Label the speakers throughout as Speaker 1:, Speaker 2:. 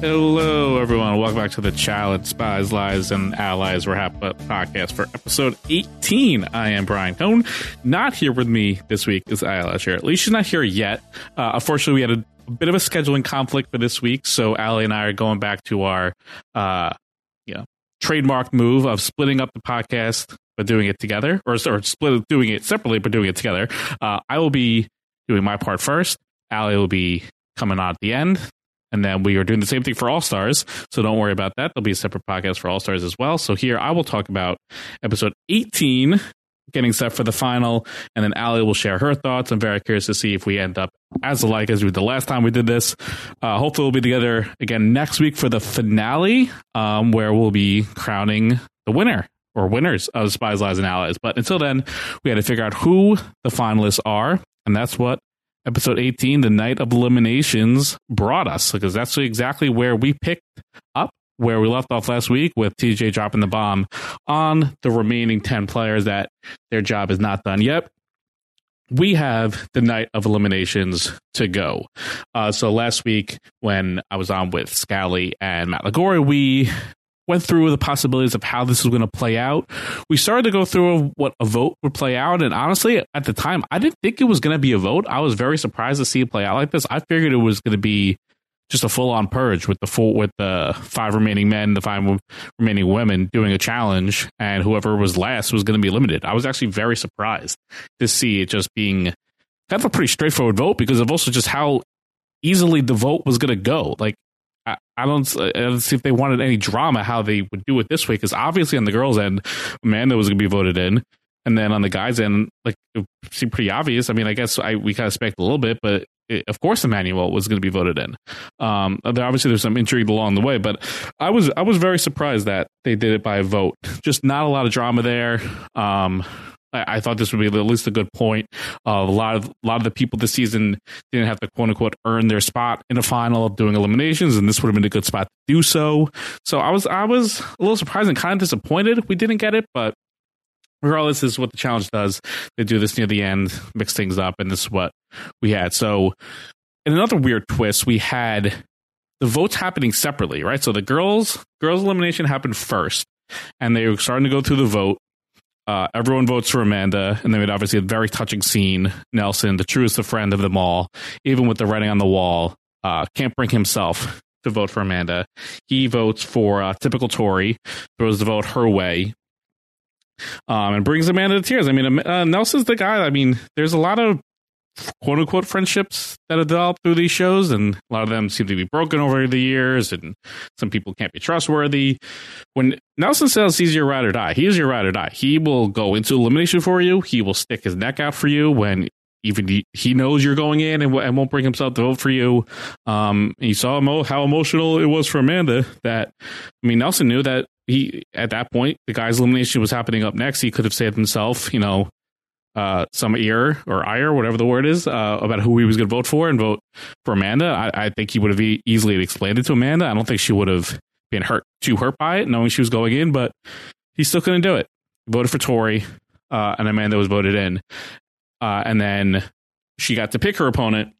Speaker 1: Hello, everyone. Welcome back to the Challenge Spies, Lies, and Allies Wrap podcast for episode 18. I am Brian Cohen. Not here with me this week is Ali Lasher. At least she's not here yet. Uh, unfortunately, we had a, a bit of a scheduling conflict for this week, so Ali and I are going back to our, uh, you know, trademark move of splitting up the podcast but doing it together, or, or split doing it separately but doing it together. Uh, I will be doing my part first. Ali will be coming on at the end. And then we are doing the same thing for All Stars. So don't worry about that. There'll be a separate podcast for All Stars as well. So here I will talk about episode 18, getting set for the final. And then Ali will share her thoughts. I'm very curious to see if we end up as alike as we did the last time we did this. Uh, hopefully we'll be together again next week for the finale, um, where we'll be crowning the winner or winners of Spies, Lies, and Allies. But until then, we had to figure out who the finalists are. And that's what episode 18, the night of eliminations, brought us because that's exactly where we picked up where we left off last week with TJ dropping the bomb on the remaining 10 players that their job is not done yet. We have the night of eliminations to go. Uh, so last week, when I was on with Scally and Matt Lagore, we went through the possibilities of how this was going to play out. We started to go through what a vote would play out, and honestly, at the time, I didn't think it was going to be a vote. I was very surprised to see it play out like this. I figured it was going to be just a full on purge with the full with the five remaining men, the five remaining women doing a challenge, and whoever was last was going to be limited. I was actually very surprised to see it just being kind of a pretty straightforward vote because of also just how easily the vote was going to go. Like I, I don't, I don't see if they wanted any drama how they would do it this way because obviously on the girls' end, Amanda was going to be voted in, and then on the guys' end, like it seemed pretty obvious. I mean, I guess I we kind of expect a little bit, but it, of course Emmanuel was going to be voted in. Um, there, obviously there's some intrigue along the way, but I was I was very surprised that they did it by a vote. Just not a lot of drama there. Um, I, thought this would be at least a good point. Uh, a lot of a lot of the people this season didn't have to quote unquote earn their spot in a final of doing eliminations, and this would have been a good spot to do so. So I was I was a little surprised and kind of disappointed we didn't get it, but regardless, this is what the challenge does. They do this near the end, mix things up, and this is what we had. So, in another weird twist, we had the votes happening separately, right? So the girls girls elimination happened first, and they were starting to go through the vote. Uh, everyone votes for Amanda, and then we had obviously a very touching scene. Nelson, the truest of friend of them all, even with the writing on the wall, uh, can't bring himself to vote for Amanda. He votes for uh, typical Tori, throws the vote her way, um, and brings Amanda to tears. I mean, uh, Nelson's the guy. I mean, there's a lot of quote unquote friendships that have developed through these shows, and a lot of them seem to be broken over the years, and some people can't be trustworthy. When Nelson says he's your ride or die, he is your ride or die. He will go into elimination for you. He will stick his neck out for you when even he, knows you're going in and, won't bring himself to vote for you. Um, saw how emotional it was for Amanda. That I mean, Nelson knew that he at that point the guy's elimination was happening up next. He could have saved himself, you know, uh, some ear or ire, whatever the word is, uh, about who he was going to vote for and vote for Amanda. I, I think he would have e- easily explained it to Amanda. I don't think she would have been hurt too hurt by it, knowing she was going in, but he still couldn't do it. He voted for Tori, uh, and Amanda was voted in. Uh, and then she got to pick her opponent.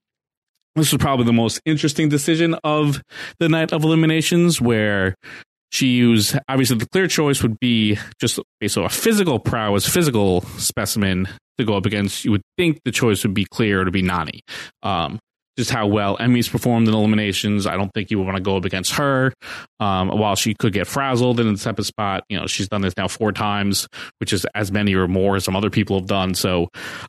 Speaker 1: This was probably the most interesting decision of the night of eliminations, where she used obviously the clear choice would be just on a physical prowess, physical specimen to go up against. You would think the choice would be clear to be Nani. Um, just how well Emmy's performed in eliminations. I don't think you would want to go up against her. Um, while she could get frazzled in the of spot, you know, she's done this now four times, which is as many or more as some other people have done. So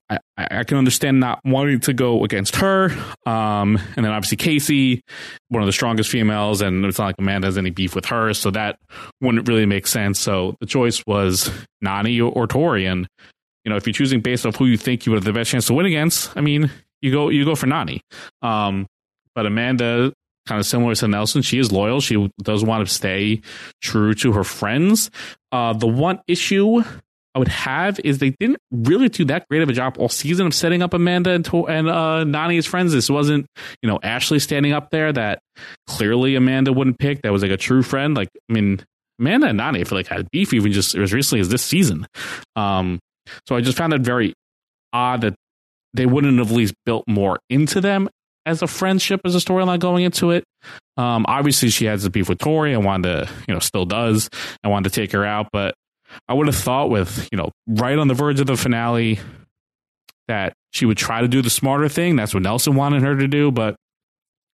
Speaker 1: I, I can understand not wanting to go against her. Um, and then obviously Casey, one of the strongest females, and it's not like Amanda has any beef with her, so that wouldn't really make sense. So the choice was Nani or, or Tori, and you know, if you're choosing based off who you think you would have the best chance to win against, I mean, you go you go for Nani. Um, but Amanda, kind of similar to Nelson, she is loyal. She does want to stay true to her friends. Uh, the one issue I would have is they didn't really do that great of a job all season of setting up Amanda and, to- and uh, Nani as friends. This wasn't, you know, Ashley standing up there that clearly Amanda wouldn't pick. That was like a true friend. Like, I mean, Amanda and Nani, I feel like had beef even just as recently as this season. Um, so I just found it very odd that they wouldn't have at least built more into them as a friendship as a storyline going into it. Um, obviously, she has a beef with Tori and wanted to, you know, still does and wanted to take her out. But I would have thought with, you know, right on the verge of the finale that she would try to do the smarter thing. That's what Nelson wanted her to do. But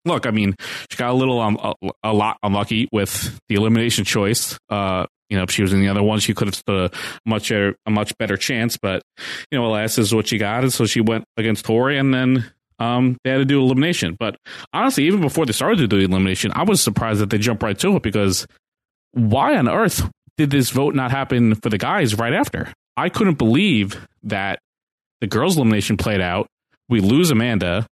Speaker 1: look, I mean, she got a little, um, a, a lot unlucky with the elimination choice. Uh, you know, if she was in the other one, she could have stood a much a, a much better chance. But you know, alas, is what she got, and so she went against Tori, and then um, they had to do elimination. But honestly, even before they started to do the elimination, I was surprised that they jumped right to it because why on earth did this vote not happen for the guys right after? I couldn't believe that the girls' elimination played out. We lose Amanda,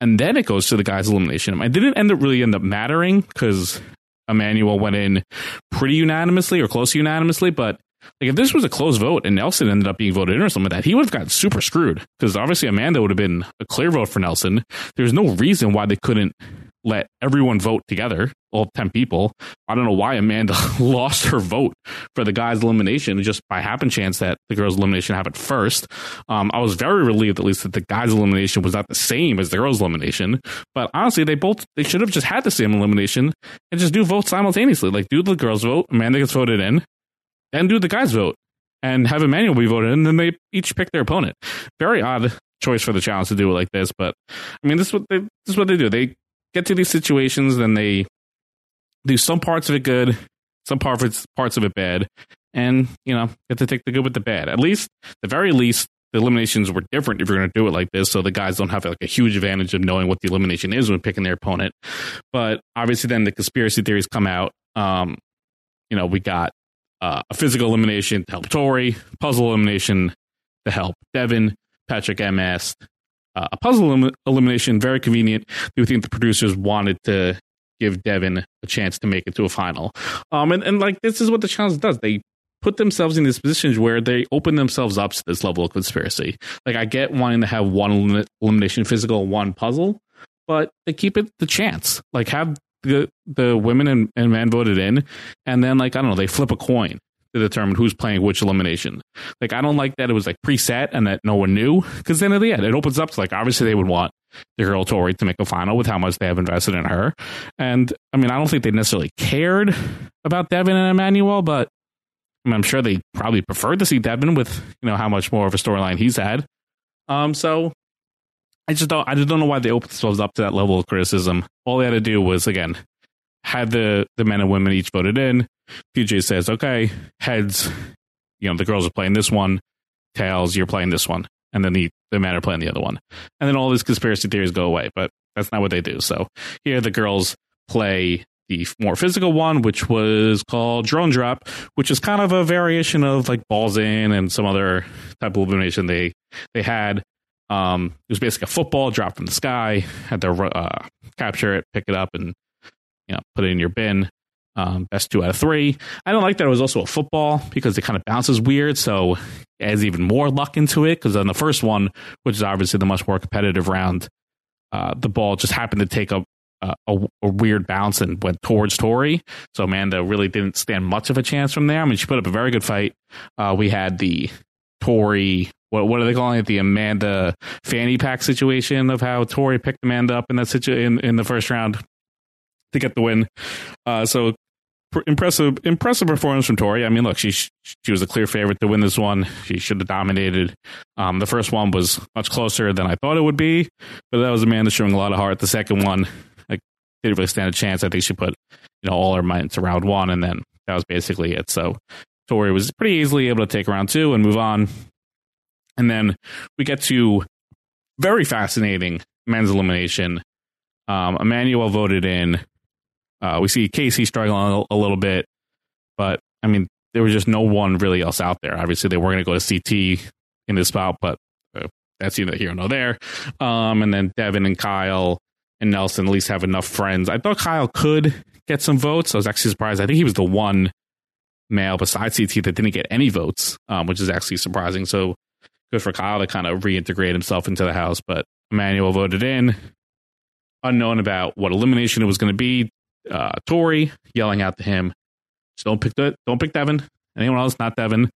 Speaker 1: and then it goes to the guys' elimination. It didn't end up really end up mattering because Emmanuel went in pretty unanimously or close unanimously. But like if this was a close vote and Nelson ended up being voted in or something like that, he would have gotten super screwed because obviously Amanda would have been a clear vote for Nelson. There's no reason why they couldn't let everyone vote together, all 10 people. I don't know why Amanda lost her vote for the guys' elimination just by happen chance that the girls' elimination happened first. Um, I was very relieved, at least, that the guys' elimination was not the same as the girls' elimination. But honestly, they both they should have just had the same elimination and just do votes simultaneously. Like, do the girls' vote, Amanda gets voted in, and do the guys' vote. And have Emmanuel be voted in, and then they each pick their opponent. Very odd choice for the challenge to do it like this, but I mean, this is what they this is what they do. They get to these situations, then they do some parts of it good, some parts parts of it bad, and you know get to take the good with the bad. At least, the very least, the eliminations were different if you're going to do it like this, so the guys don't have like a huge advantage of knowing what the elimination is when picking their opponent. But obviously, then the conspiracy theories come out. Um, you know, we got uh, a physical elimination to help Tori, puzzle elimination to help Devin, Patrick MS, uh, a puzzle elim- elimination, very convenient. Do you think the producers wanted to give Devin a chance to make it to a final? Um, and, and like this is what the challenge does. They put themselves in these positions where they open themselves up to this level of conspiracy. Like I get wanting to have one elim- elimination physical, one puzzle, but they keep it the chance. Like have the the women and, and men voted in, and then like I don't know, they flip a coin to determine who's playing which elimination. Like I don't like that it was like preset and that no one knew because then at the end it opens up to like obviously they would want the girl Tori to make a final with how much they have invested in her. And I mean I don't think they necessarily cared about Devin and Emmanuel, but I mean, I'm sure they probably preferred to see Devin with you know how much more of a storyline he's had. Um, so I just don't I just don't know why they opened themselves up to that level of criticism. All they had to do was again had the the men and women each voted in. TJ says, okay, heads, you know, the girls are playing this one, tails, you're playing this one, and then the the are playing the other one, and then all these conspiracy theories go away. But that's not what they do. So here the girls play the more physical one, which was called drone drop, which is kind of a variation of like balls in and some other type of elimination they they had. Um, it was basically a football dropped from the sky. Had to uh, capture it, pick it up, and you know put it in your bin. Um, best two out of three. I don't like that it was also a football because it kind of bounces weird, so adds even more luck into it. Because on the first one, which is obviously the much more competitive round, uh, the ball just happened to take up uh, a, a weird bounce and went towards Tori. So Amanda really didn't stand much of a chance from there. I mean, she put up a very good fight. Uh, we had the Tori. What, what are they calling it? The Amanda fanny pack situation of how Tori picked Amanda up in that situ- in, in the first round to get the win. Uh, so impressive, impressive performance from Tori. I mean, look, she she was a clear favorite to win this one. She should have dominated. Um, the first one was much closer than I thought it would be, but that was Amanda showing a lot of heart. The second one, like, didn't really stand a chance. I think she put you know all her might into round one, and then that was basically it. So Tori was pretty easily able to take round two and move on. And then we get to very fascinating men's elimination. Um, Emmanuel voted in. Uh, we see Casey struggling a, little bit, but I mean, there was just no one really else out there. Obviously, they were going to go to CT in this spot, but uh, that's either here or no there. Um, and then Devin and Kyle and Nelson at least have enough friends. I thought Kyle could get some votes. I was actually surprised. I think he was the one male besides CT that didn't get any votes, um, which is actually surprising. So good for Kyle to kind of reintegrate himself into the house. But Emmanuel voted in, unknown about what elimination it was going to be. Uh, Tori yelling out to him, "Just don't pick the, don't pick Devin. Anyone else, not Devin."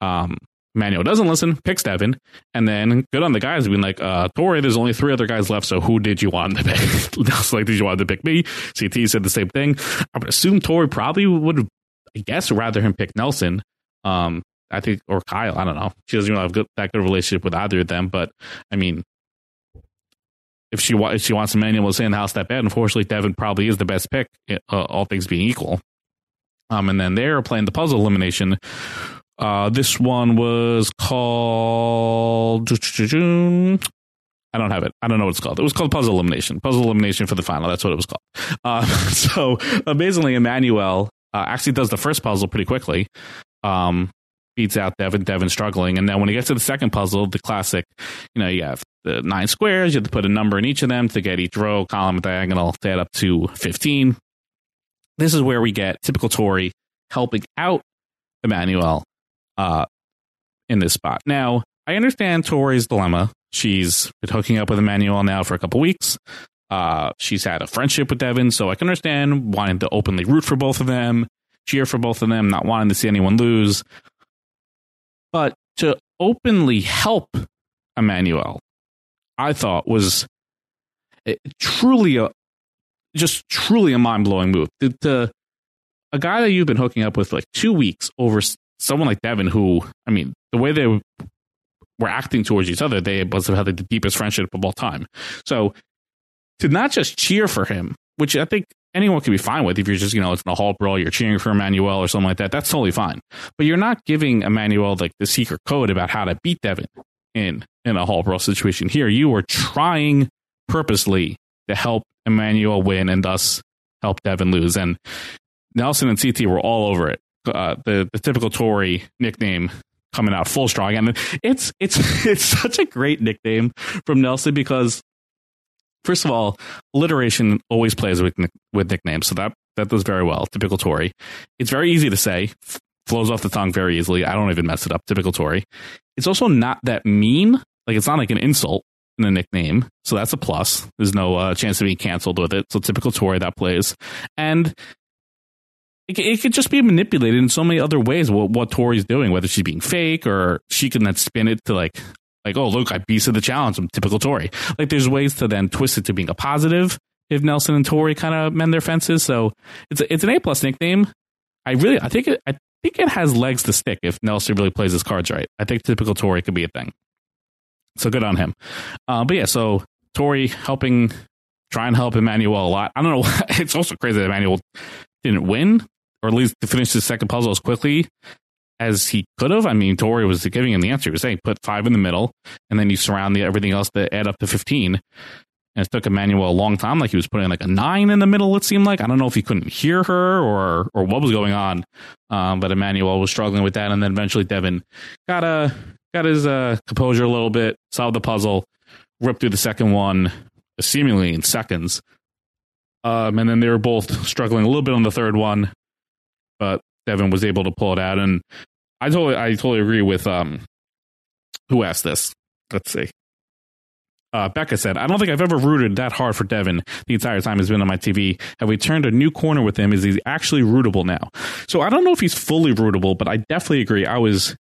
Speaker 1: Um, Emmanuel doesn't listen, picks Devin, and then good on the guys being like, uh, Tori, there's only three other guys left, so who did you want to pick? Nelson, like, did you want to pick me? CT said the same thing. I would assume Tori probably would I guess, rather him pick Nelson. Um, I think, or Kyle, I don't know. She doesn't even have good, that good relationship with either of them, but I mean, if she, if she wants Emmanuel to stay in the house that bad, unfortunately, Devin probably is the best pick, uh, all things being equal. Um, and then they're playing the puzzle elimination. Uh, this one was called. I don't have it. I don't know what it's called. It was called Puzzle Elimination. Puzzle Elimination for the final. That's what it was called. Uh, so amazingly, Emmanuel uh, actually does the first puzzle pretty quickly. Um, beats out Devin. Devin struggling, and then when he gets to the second puzzle, the classic, you know, you have the nine squares. You have to put a number in each of them to get each row, column, diagonal to add up to fifteen. This is where we get typical Tori helping out Emmanuel uh, in this spot. Now, I understand Tori's dilemma. She's been hooking up with Emmanuel now for a couple weeks. Uh, she's had a friendship with Devin, so I can understand wanting to openly root for both of them, cheer for both of them, not wanting to see anyone lose. But to openly help Emmanuel, I thought was truly a just truly a mind blowing move. To a guy that you've been hooking up with like two weeks over someone like Devin, who I mean, the way they were acting towards each other, they must have had the deepest friendship of all time. So to not just cheer for him, which I think anyone can be fine with if you're just, you know, it's a hall brawl, you're cheering for Emmanuel or something like that, that's totally fine. But you're not giving Emmanuel like the secret code about how to beat Devin in in a hall brawl situation. Here you were trying purposely to help Emmanuel win and thus help Devin lose. And Nelson and CT were all over it. Uh, the the typical Tori nickname coming out full strong, and it's it's it's such a great nickname from Nelson because first of all, alliteration always plays with with nicknames, so that that does very well. Typical Tori. It's very easy to say, f- flows off the tongue very easily. I don't even mess it up. Typical Tori. It's also not that mean. Like it's not like an insult in a nickname, so that's a plus. There's no uh, chance of being canceled with it. So typical Tori that plays, and it, it could just be manipulated in so many other ways. What what Tori's doing, whether she's being fake or she can then spin it to like like oh look I beasted the challenge. I'm typical Tori. Like there's ways to then twist it to being a positive if Nelson and Tori kind of mend their fences. So it's a, it's an A plus nickname. I really I think it I think it has legs to stick if Nelson really plays his cards right. I think typical Tori could be a thing. So good on him. Uh, but yeah, so Tori helping try and help Emmanuel a lot. I don't know. It's also crazy that Emmanuel didn't win, or at least finish the second puzzle as quickly as he could have. I mean, Tori was giving him the answer. He was saying put five in the middle, and then you surround the everything else to add up to fifteen. And it took Emmanuel a long time. Like he was putting like a nine in the middle. It seemed like I don't know if he couldn't hear her or or what was going on. Um, but Emmanuel was struggling with that, and then eventually Devin got a got his uh, composure a little bit, solved the puzzle, ripped through the second one, seemingly in seconds. Um, and then they were both struggling a little bit on the third one, but Devin was able to pull it out. And I totally, I totally agree with um, who asked this. Let's see. uh, Becca said, I don't think I've ever rooted that hard for Devin the entire time he's been on my TV. Have we turned a new corner with him? Is he actually rootable now? So I don't know if he's fully rootable, but I definitely agree. I was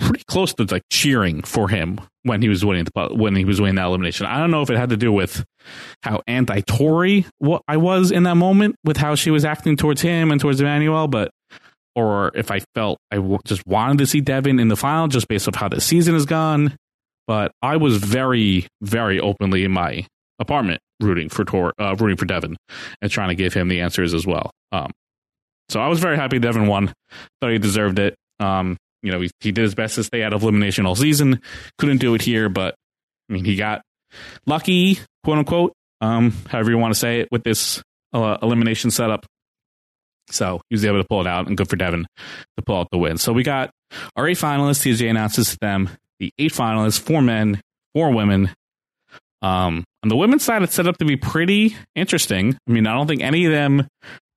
Speaker 1: pretty close to like cheering for him when he was winning the when he was winning that elimination. I don't know if it had to do with how anti Tori I was in that moment with how she was acting towards him and towards Emmanuel, but or if I felt I w- just wanted to see Devin in the final just based off how the season has gone. But I was very, very openly in my apartment rooting for Tor, uh, rooting for Devin and trying to give him the answers as well. Um, so I was very happy Devin won. Thought he deserved it. Um, you know, he, he did his best to stay out of elimination all season. Couldn't do it here, but I mean, he got lucky, quote unquote, um, however you want to say it, with this uh, elimination setup. So he was able to pull it out, and good for Devin to pull out the win. So we got our eight finalists. TJ announces them the eight finalists, four men, four women. Um, on the women's side, it's set up to be pretty interesting. I mean, I don't think any of them,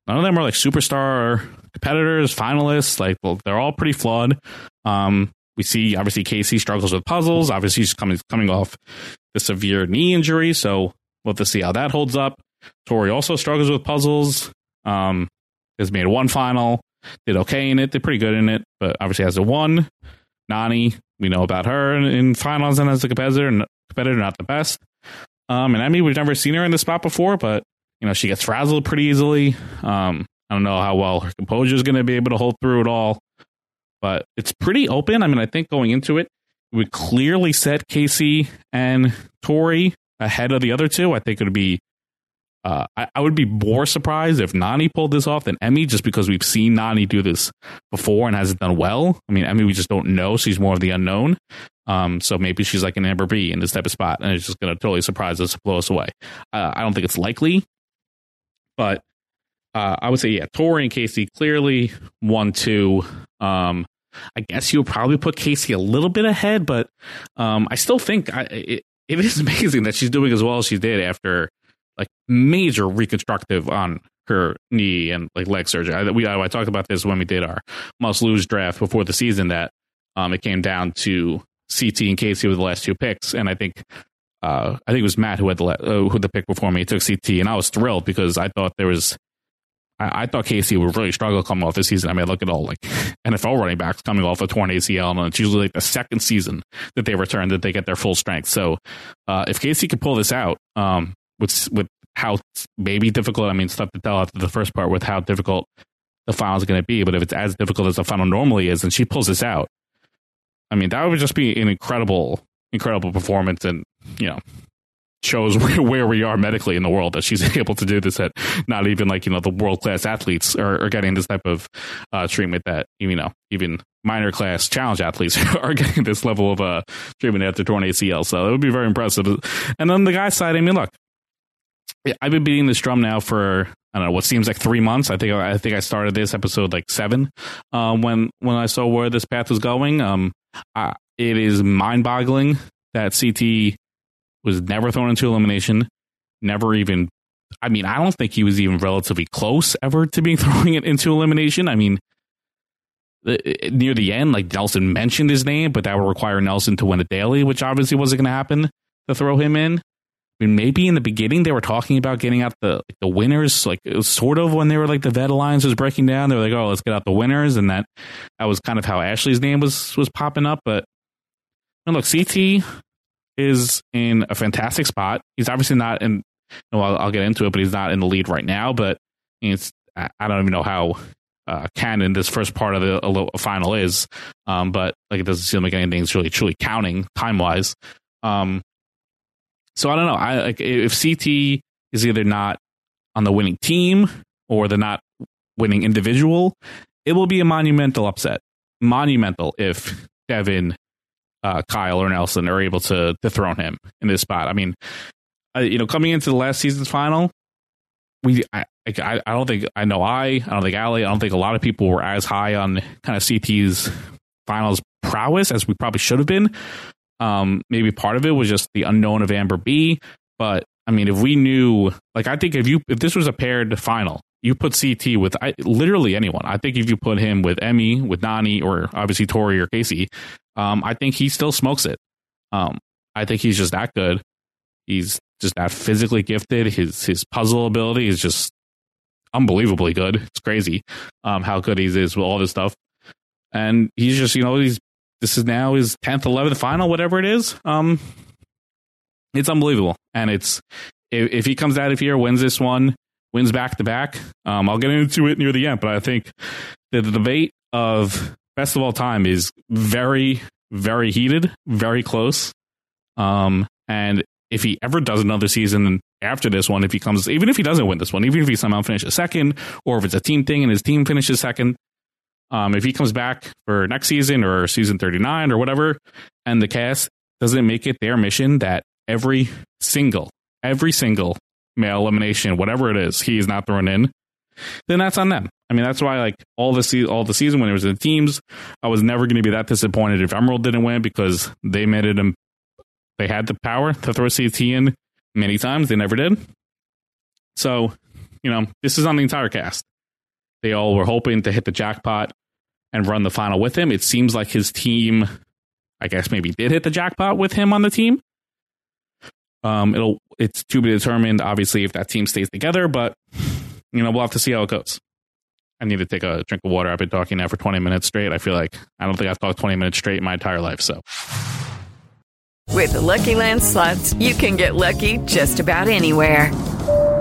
Speaker 1: none of them are like superstar competitors, finalists. Like, well, they're all pretty flawed. Um, we see obviously Casey struggles with puzzles. Obviously, she's coming coming off the severe knee injury, so we'll have to see how that holds up. Tori also struggles with puzzles. Um, has made one final, did okay in it, did pretty good in it, but obviously has a one. Nani, we know about her in, in finals and as a competitor, competitor not the best. Um, and Emmy, we've never seen her in this spot before, but you know she gets frazzled pretty easily. Um, I don't know how well her composure is going to be able to hold through it all, but it's pretty open. I mean, I think going into it, we would clearly set Casey and Tori ahead of the other two. I think it would be. Uh, I, I would be more surprised if Nani pulled this off than Emmy, just because we've seen Nani do this before and hasn't done well. I mean, Emmy, we just don't know. She's more of the unknown. Um, so maybe she's like an Amber B in this type of spot, and it's just going to totally surprise us, blow us away. Uh, I don't think it's likely, but uh, I would say yeah, Tori and Casey clearly one two. Um, I guess you would probably put Casey a little bit ahead, but um, I still think I, it, it is amazing that she's doing as well as she did after like major reconstructive on her knee and like leg surgery. I, we I, I talked about this when we did our must lose draft before the season that um, it came down to CT and Casey with the last two picks, and I think uh, I think it was Matt who had the uh, who the pick before me. He took CT, and I was thrilled because I thought there was. I, I thought Casey would really struggle coming off this season. I mean, look at all like NFL running backs coming off a torn ACL, and it's usually like the second season that they return that they get their full strength. So, uh, if Casey could pull this out, um, with with how maybe difficult, I mean, tough to tell after the first part with how difficult the final is going to be. But if it's as difficult as the final normally is, and she pulls this out, I mean, that would just be an incredible, incredible performance, and you know, shows where, where we are medically in the world that she's able to do this. At not even like you know the world class athletes are, are getting this type of uh, treatment that you know even minor class challenge athletes are getting this level of uh, treatment after torn ACL. So it would be very impressive. And then the guy side, I mean, look, I've been beating this drum now for I don't know what seems like three months. I think I think I started this episode like seven um, when when I saw where this path was going. Um, I, it is mind boggling that CT was never thrown into elimination, never even. I mean, I don't think he was even relatively close ever to being throwing it into elimination. I mean, near the end, like Nelson mentioned his name, but that would require Nelson to win a daily, which obviously wasn't going to happen to throw him in. I mean, maybe in the beginning they were talking about getting out the like, the winners, like it was sort of when they were like the vet alliance was breaking down. They were like, "Oh, let's get out the winners," and that that was kind of how Ashley's name was was popping up. But and look, CT is in a fantastic spot. He's obviously not in. Well, I'll, I'll get into it, but he's not in the lead right now. But it's I I don't even know how uh, canon this first part of the final is. Um, but like it doesn't seem like anything's really truly counting time wise. Um, so I don't know. I like if CT is either not on the winning team or they're not winning individual, it will be a monumental upset. Monumental if Devin, uh, Kyle, or Nelson are able to dethrone him in this spot. I mean, uh, you know, coming into the last season's final, we I, I I don't think I know I I don't think Ali I don't think a lot of people were as high on kind of CT's finals prowess as we probably should have been. Um, maybe part of it was just the unknown of Amber B, but I mean, if we knew, like, I think if you if this was a paired final, you put CT with I, literally anyone. I think if you put him with Emmy, with Nani, or obviously Tori or Casey, um, I think he still smokes it. Um, I think he's just that good. He's just not physically gifted. His his puzzle ability is just unbelievably good. It's crazy um, how good he is with all this stuff. And he's just, you know, he's this is now his tenth, eleventh final, whatever it is. Um, it's unbelievable, and it's if, if he comes out of here, wins this one, wins back to back. Um, I'll get into it near the end, but I think that the debate of best of all time is very, very heated, very close. Um, and if he ever does another season after this one, if he comes, even if he doesn't win this one, even if he somehow finishes second, or if it's a team thing and his team finishes second, um, if he comes back for next season or season 39 or whatever, and the cast doesn't make it their mission that every single, every single male elimination, whatever it is, he is not thrown in, then that's on them. I mean, that's why like all the se- all the season when it was in the teams, I was never going to be that disappointed if Emerald didn't win because they made it. im- They had the power to throw CT in many times. They never did. So, you know, this is on the entire cast. They all were hoping to hit the jackpot and run the final with him. It seems like his team, I guess, maybe did hit the jackpot with him on the team. Um, it'll it's to be determined, obviously, if that team stays together. But you know, we'll have to see how it goes. I need to take a drink of water. I've been talking now for 20 minutes straight. I feel like I don't think I've talked 20 minutes straight in my entire life. So
Speaker 2: With the Lucky Land slots, you can get lucky just about anywhere.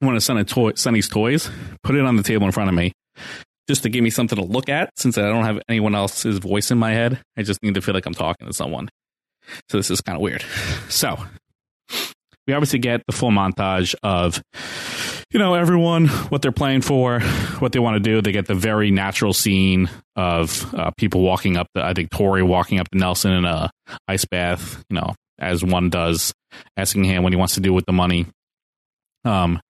Speaker 1: one of Sonny toy, Sonny's toys, put it on the table in front of me, just to give me something to look at. Since I don't have anyone else's voice in my head, I just need to feel like I'm talking to someone. So this is kind of weird. So we obviously get the full montage of you know everyone what they're playing for, what they want to do. They get the very natural scene of uh, people walking up the. I think Tori walking up to Nelson in a ice bath. You know, as one does, asking him what he wants to do with the money. Um,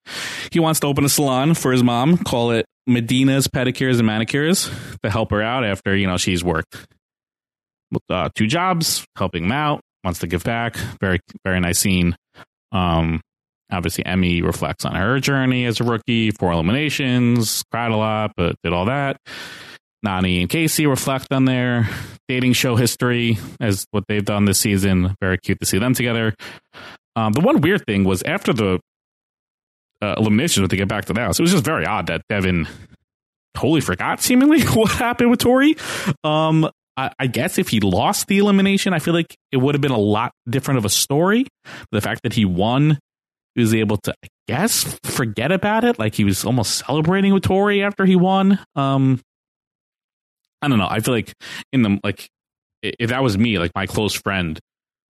Speaker 1: he wants to open a salon for his mom, call it Medina's Pedicures and Manicures, to help her out after you know she's worked uh, two jobs, helping him out, wants to give back. Very very nice scene. Um, obviously Emmy reflects on her journey as a rookie, four eliminations, cried a lot, but did all that. Nani and Casey reflect on their dating show history as what they've done this season. Very cute to see them together. Um, the one weird thing was after the uh, eliminations, to get back to that, so it was just very odd that Devin totally forgot seemingly what happened with Tori. Um, I, I guess if he lost the elimination, I feel like it would have been a lot different of a story. The fact that he won, he was able to, I guess, forget about it. Like he was almost celebrating with Tori after he won. Um, I don't know. I feel like in the like, if that was me, like my close friend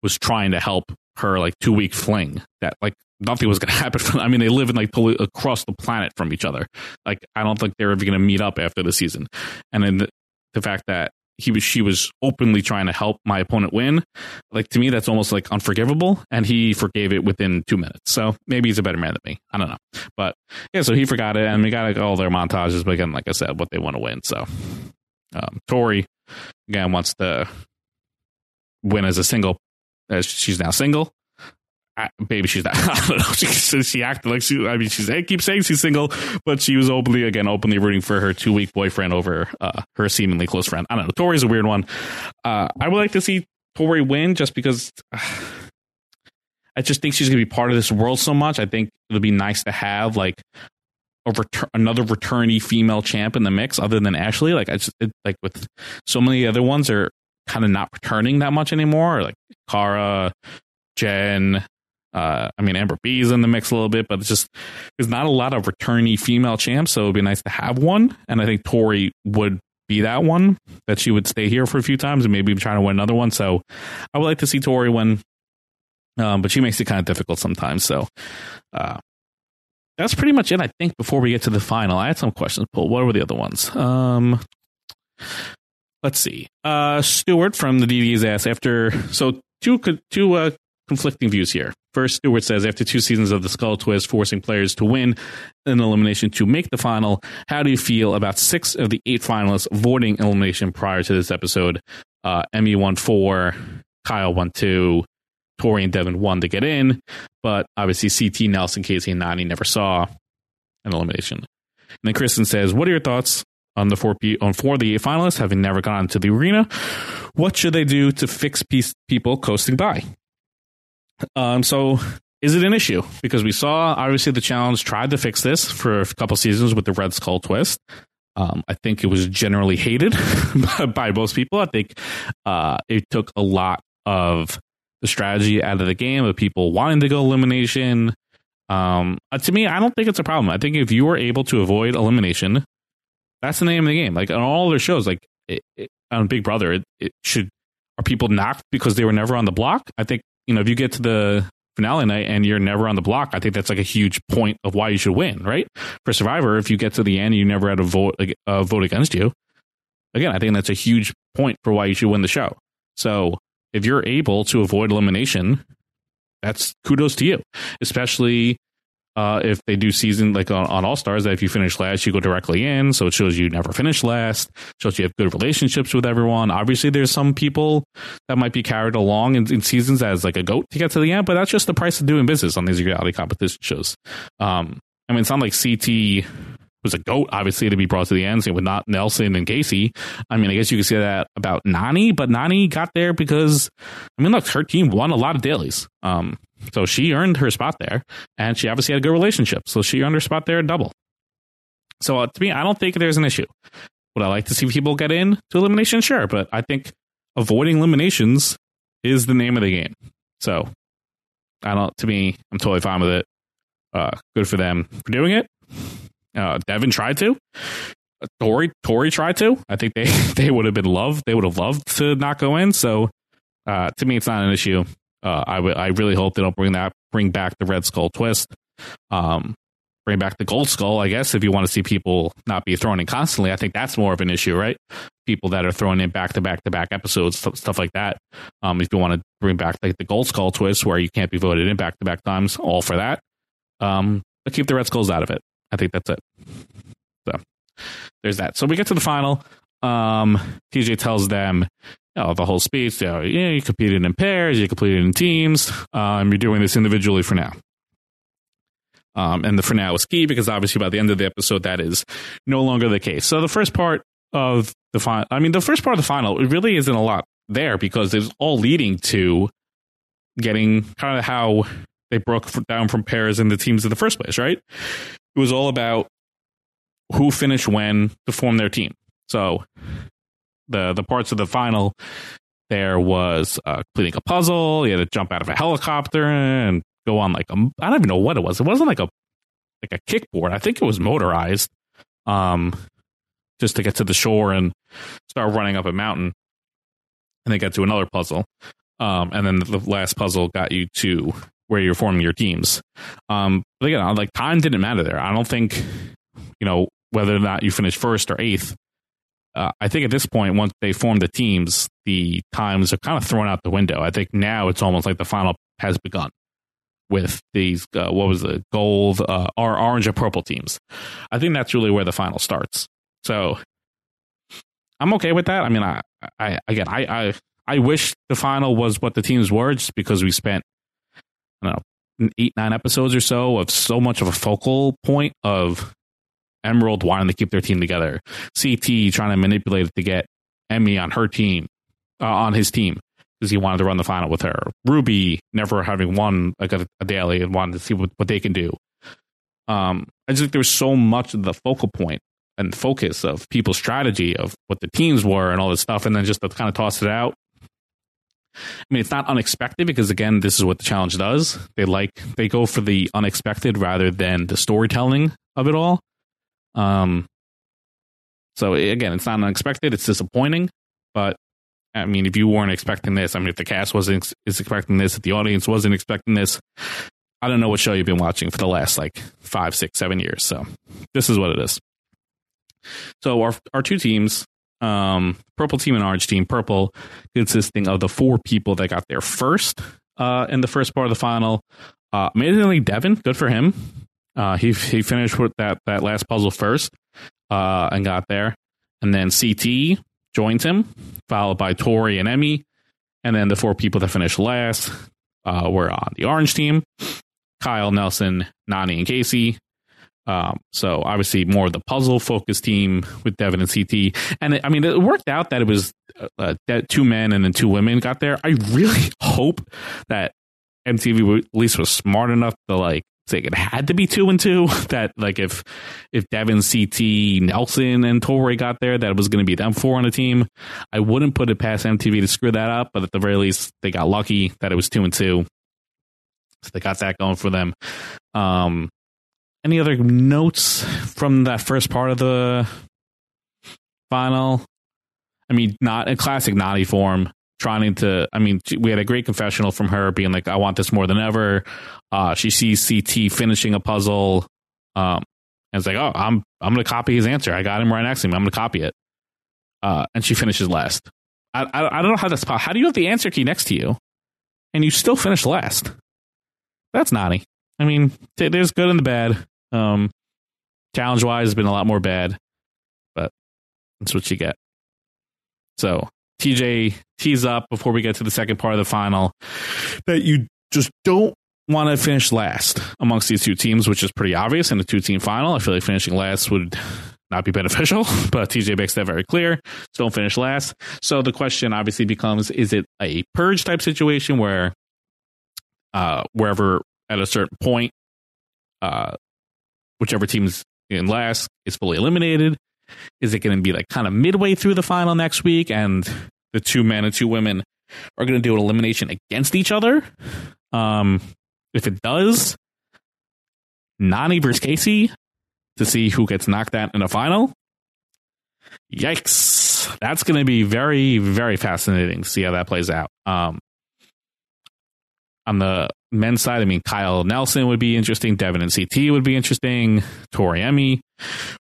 Speaker 1: was trying to help her like two week fling, that like nothing was going to happen. For, I mean, they live in like totally across the planet from each other. Like I don't think they're ever going to meet up after the season. And then the, the fact that he was she was openly trying to help my opponent win like to me that's almost like unforgivable. And he forgave it within two minutes. So maybe he's a better man than me. I don't know. But yeah so he forgot it. And we got all their montages. But again like i said what they want to win. So um, tori again wants to win as a single as she's now single maybe she's not. I don't know. She, she acted like she. I mean, she's hey, keep saying she's single, but she was openly again openly rooting for her two week boyfriend over uh, her seemingly close friend. I don't know. Tori's a weird one. Uh, I would like to see Tori win just because. Uh, I just think she's going to be part of this world so much. I think it'll be nice to have like a return, another returnee female champ in the mix, other than Ashley. Like I just it, like with so many other ones are kind of not returning that much anymore. Like Cara, Jen. Uh, I mean, Amber B is in the mix a little bit, but it's just there's not a lot of returnee female champs, so it'd be nice to have one. And I think Tori would be that one that she would stay here for a few times and maybe try to win another one. So I would like to see Tori win um, but she makes it kind of difficult sometimes. So uh, that's pretty much it, I think, before we get to the final. I had some questions, Paul. What were the other ones? Um, let's see. Uh, Stewart from the DD's asked after, so two, two uh, conflicting views here. First, Stewart says after two seasons of the Skull Twist forcing players to win an elimination to make the final, how do you feel about six of the eight finalists avoiding elimination prior to this episode? Uh, Emmy won four, Kyle won two, Tori and Devin won to get in, but obviously CT, Nelson, Casey, and Nani never saw an elimination. And then Kristen says, "What are your thoughts on the four on four of the eight finalists having never gone to the arena? What should they do to fix people coasting by?" Um, so is it an issue? Because we saw obviously the challenge tried to fix this for a couple seasons with the Red Skull twist. Um, I think it was generally hated by most people. I think uh, it took a lot of the strategy out of the game of people wanting to go elimination. Um, uh, to me, I don't think it's a problem. I think if you are able to avoid elimination, that's the name of the game. Like on all their shows, like it, it, on Big Brother, it, it should are people knocked because they were never on the block. I think you know if you get to the finale night and you're never on the block, I think that's like a huge point of why you should win, right? For Survivor, if you get to the end and you never had a vote a vote against you, again, I think that's a huge point for why you should win the show. So if you're able to avoid elimination, that's kudos to you, especially uh, if they do season like on, on All Stars. That if you finish last, you go directly in, so it shows you never finished last. Shows you have good relationships with everyone. Obviously, there's some people that might be carried along in, in seasons as like a goat to get to the end, but that's just the price of doing business on these reality competition shows. Um, I mean, it's not like CT was a goat, obviously, to be brought to the end, same with not Nelson and Casey. I mean, I guess you could say that about Nani, but Nani got there because, I mean, look, her team won a lot of dailies. Um, so she earned her spot there, and she obviously had a good relationship. So she earned her spot there double. So uh, to me, I don't think there's an issue. Would I like to see people get in to elimination? Sure, but I think avoiding eliminations is the name of the game. So I don't. To me, I'm totally fine with it. Uh, good for them for doing it. Uh, Devin tried to. Uh, Tori Tori tried to. I think they they would have been loved. They would have loved to not go in. So uh, to me, it's not an issue. Uh, I w- I really hope they don't bring that bring back the Red Skull twist. Um, bring back the Gold Skull. I guess if you want to see people not be thrown in constantly, I think that's more of an issue, right? People that are thrown in back to back to back episodes, st- stuff like that. Um, if you want to bring back like the Gold Skull twist, where you can't be voted in back to back times, all for that. Um, but keep the Red Skulls out of it. I think that's it. So there's that. So we get to the final. Um, TJ tells them, you know, the whole speech. You know, yeah, you competed in pairs, you competed in teams. Um, you're doing this individually for now. Um, and the for now is key because obviously by the end of the episode, that is no longer the case. So the first part of the final, I mean, the first part of the final, it really isn't a lot there because it's all leading to getting kind of how they broke down from pairs and the teams in the first place, right? It was all about who finished when to form their team. So the the parts of the final there was uh, completing a puzzle. You had to jump out of a helicopter and go on like I don't even know what it was. It wasn't like a like a kickboard. I think it was motorized. Um, just to get to the shore and start running up a mountain, and then get to another puzzle. Um, and then the last puzzle got you to where you're forming your teams. Um, but again, like time didn't matter there. I don't think you know whether or not you finished first or eighth. Uh, I think at this point, once they form the teams, the times are kind of thrown out the window. I think now it's almost like the final has begun with these uh, what was the gold, uh, or orange and purple teams. I think that's really where the final starts. So I'm okay with that. I mean, I, I again, I, I, I wish the final was what the teams were, just because we spent I don't know, eight, nine episodes or so of so much of a focal point of Emerald wanting to keep their team together, CT trying to manipulate it to get Emmy on her team, uh, on his team, because he wanted to run the final with her. Ruby never having won like a, a daily and wanted to see what, what they can do. Um, I just think there was so much of the focal point and focus of people's strategy of what the teams were and all this stuff, and then just to kind of toss it out. I mean, it's not unexpected because again, this is what the challenge does. They like they go for the unexpected rather than the storytelling of it all. Um, so again, it's not unexpected. It's disappointing, but I mean, if you weren't expecting this, I mean, if the cast wasn't is expecting this, if the audience wasn't expecting this, I don't know what show you've been watching for the last like five, six, seven years. So this is what it is. So our our two teams, um, purple team and orange team. Purple consisting of the four people that got there first uh, in the first part of the final. Uh, amazingly, Devin, good for him. Uh, he he finished with that that last puzzle first uh, and got there, and then CT joined him, followed by Tori and Emy, and then the four people that finished last uh, were on the orange team: Kyle, Nelson, Nany, and Kaycee. Um, so obviously more of the puzzle focused team with Devin and CT, and it, I mean it worked out that it was uh, that two men and then two women got there. I really hope that MTV at least was smart enough to like say it had to be two and two. That like if if Devin, CT, Nelson, and Tori got there, that was going to be them four on a team. I wouldn't put it past MTV to screw that up, but at the very least, they got lucky that it was two and two. So they got that going for them. Um, any other notes from that first part of the final? I mean, not in classic Nany form. Trying to, I mean, we had a great confessional from her being like, "I want this more than ever." Uh, she sees CT finishing a puzzle, um, and it's like, "Oh, I'm I'm to copy his answer. I got him right next to me. I'm to copy it." Uh, and she finishes last. I, I I don't know how that's. How do you have the answer key next to you, and you still finish last? That's Nany. I mean, t- there's good and the bad. Um, challenge wise, has been a lot more bad, but that's what you get. So TJ tees up before we get to the second part of the final that you just don't want to finish last amongst these two teams, which is pretty obvious in a two team final. I feel like finishing last would not be beneficial, but TJ makes that very clear. So don't finish last. So the question obviously becomes is it a purge type situation where uh, wherever at a certain point, uh, whichever team's in last is fully eliminated? Is it going to be like kind of midway through the final next week and the two men and two women are going to do an elimination against each other? Um, if it does, Nany versus Kaycee to see who gets knocked out in the final. Yikes. That's going to be very, very fascinating to see how that plays out. Um, on the men's side, I mean, Kyle Nelson would be interesting. Devin and CT would be interesting. Tori Emy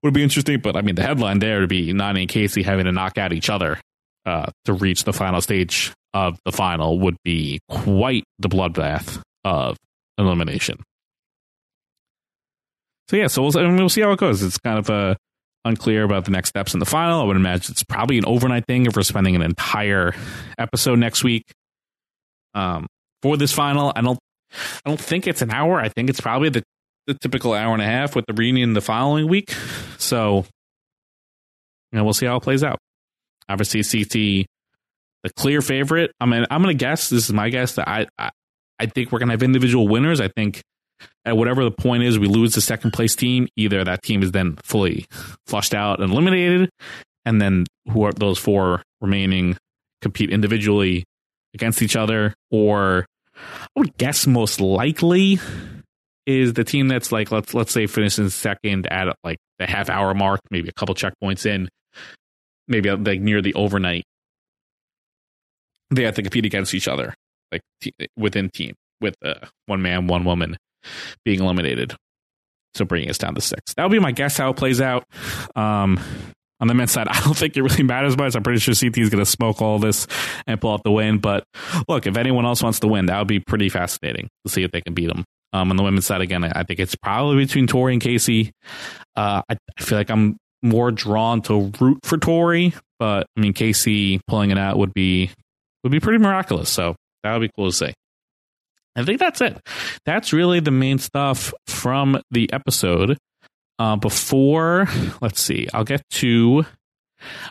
Speaker 1: would be interesting. But I mean, the headline there would be Nany and Kaycee having to knock out each other uh, to reach the final stage of the final would be quite the bloodbath of elimination. So yeah, so we'll, I mean, we'll see how it goes. It's kind of uh, unclear about the next steps in the final. I would imagine it's probably an overnight thing if we're spending an entire episode next week. Um, for this final, I don't, I don't think it's an hour. I think it's probably the, the typical hour and a half with the reunion the following week. So, you know, we'll see how it plays out. Obviously, CT, the clear favorite. I mean, I'm going to guess. This is my guess that I, I, I think we're going to have individual winners. I think at whatever the point is, we lose the second place team. Either that team is then fully flushed out and eliminated, and then who are those four remaining compete individually against each other, or I would guess most likely is the team that's like let's let's say finishes second at like the half hour mark, maybe a couple checkpoints in, maybe like near the overnight. They have to compete against each other, like t- within team, with uh, one man, one woman being eliminated. So bringing us down to six. That would be my guess how it plays out. Um, on the men's side, I don't think it really matters much. I'm pretty sure CT is going to smoke all this and pull out the win. But look, if anyone else wants to win, that would be pretty fascinating to see if they can beat them. Um, on the women's side, again, I think it's probably between Tori and Kaycee. Uh, I, I feel like I'm more drawn to root for Tori, but I mean Kaycee pulling it out would be would be pretty miraculous. So that would be cool to see. I think that's it. That's really the main stuff from the episode. Uh, before, let's see, I'll get to.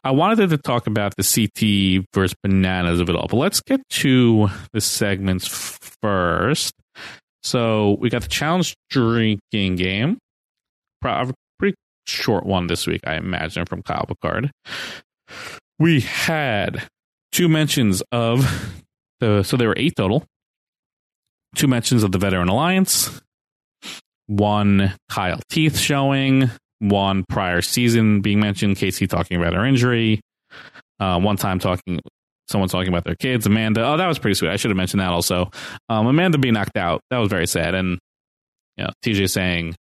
Speaker 1: I wanted to talk about the CT versus bananas of it all, but let's get to the segments first. So we got the challenge drinking game, Pro- short one this week, I imagine, from Kyle Picard. We had two mentions of the, so there were eight total two mentions of the Veteran Alliance, one Kyle Teeth showing, one prior season being mentioned, Kaycee talking about her injury, uh, one time talking, someone talking about their kids, Amanda. Oh, that was pretty sweet. I should have mentioned that also. Um, Amanda being knocked out, that was very sad. And, you know, TJ saying,